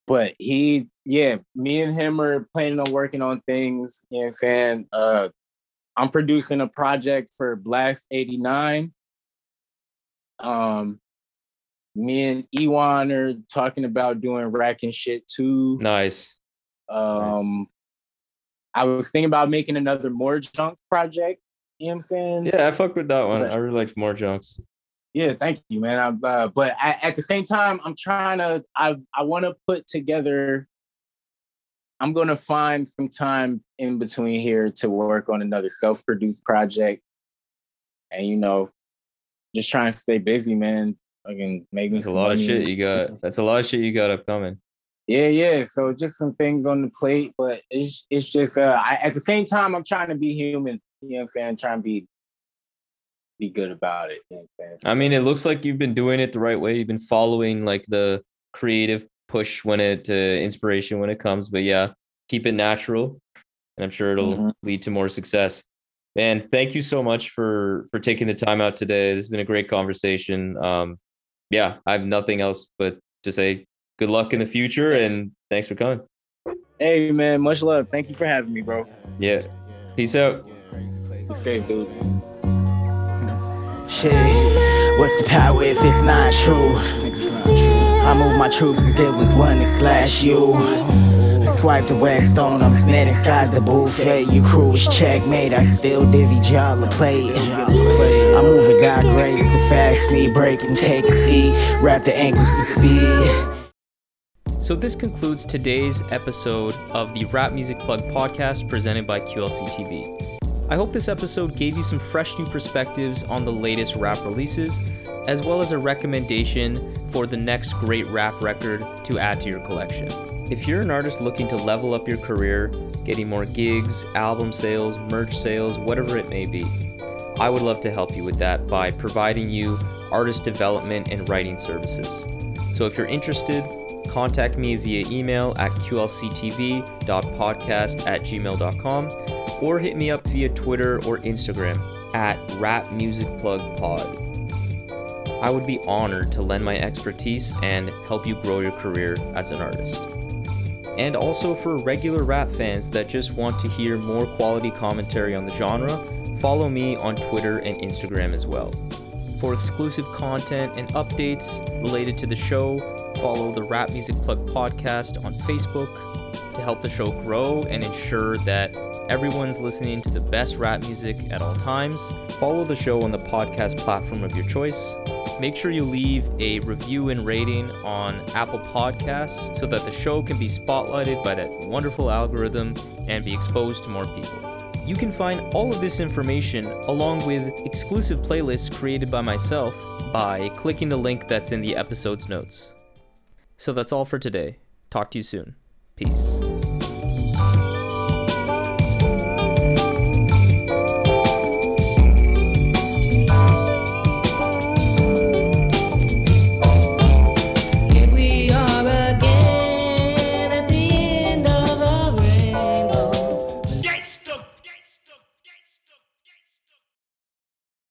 Speaker 3: but he yeah, me and him are planning on working on things, you know what I'm saying? Uh I'm producing a project for Blast 89. Um me and Ewan are talking about doing rack and shit too.
Speaker 1: Nice.
Speaker 3: Um, I was thinking about making another more junk project. You know what I'm saying?
Speaker 1: Yeah, I fuck with that one.
Speaker 3: But-
Speaker 1: I really like more junks.
Speaker 3: Yeah, thank you, man. I, uh, but at, at the same time, I'm trying to. I I want to put together. I'm gonna find some time in between here to work on another self-produced project, and you know, just trying to stay busy, man. I can make me
Speaker 1: That's a lot of shit you got. That's a lot of shit you got upcoming.
Speaker 3: Yeah, yeah. So just some things on the plate, but it's it's just uh I, at the same time I'm trying to be human. You know what I'm saying? Trying to be be good about it. You know what I'm saying?
Speaker 1: I mean, it looks like you've been doing it the right way. You've been following like the creative push when it uh, inspiration when it comes. But yeah, keep it natural, and I'm sure it'll
Speaker 3: Mhm.
Speaker 1: lead to more success. Man, thank you so much for for taking the time out today. This has been a great conversation. Um, yeah, I have nothing else but to say good luck in the future and thanks for coming.
Speaker 3: hey man, much love. Thank you for having me, bro.
Speaker 1: Yeah, peace out.
Speaker 3: Be safe, dude.
Speaker 2: Shit, what's the power if it's not true? I move my troops as it was one to slash you. Swipe the west on, I'm sned inside the buffet. Your crew is checkmate, I still divvy jolly plate. I'm moving God grace, the fast knee break and take a seat. Wrap the ankles to speed.
Speaker 1: So this concludes today's episode of the Rap Music Plug podcast presented by QLC TV. I hope this episode gave you some fresh new perspectives on the latest rap releases, as well as a recommendation for the next great rap record to add to your collection. If you're an artist looking to level up your career, getting more gigs, album sales, merch sales, whatever it may be, I would love to help you with that by providing you artist development and writing services. So if you're interested, contact me via email at qlctv.podcast at gmail.com or hit me up via Twitter or Instagram at rapmusicplugpod. I would be honored to lend my expertise and help you grow your career as an artist. And also for regular rap fans that just want to hear more quality commentary on the genre, follow me on Twitter and Instagram as well. For exclusive content and updates related to the show, follow the Rap Music Plug podcast on Facebook to help the show grow and ensure that everyone's listening to the best rap music at all times. Follow the show on the podcast platform of your choice. Make sure you leave a review and rating on Apple Podcasts so that the show can be spotlighted by that wonderful algorithm and be exposed to more people. You can find all of this information along with exclusive playlists created by myself by clicking the link that's in the episode's notes. So that's all for today. Talk to you soon. Peace.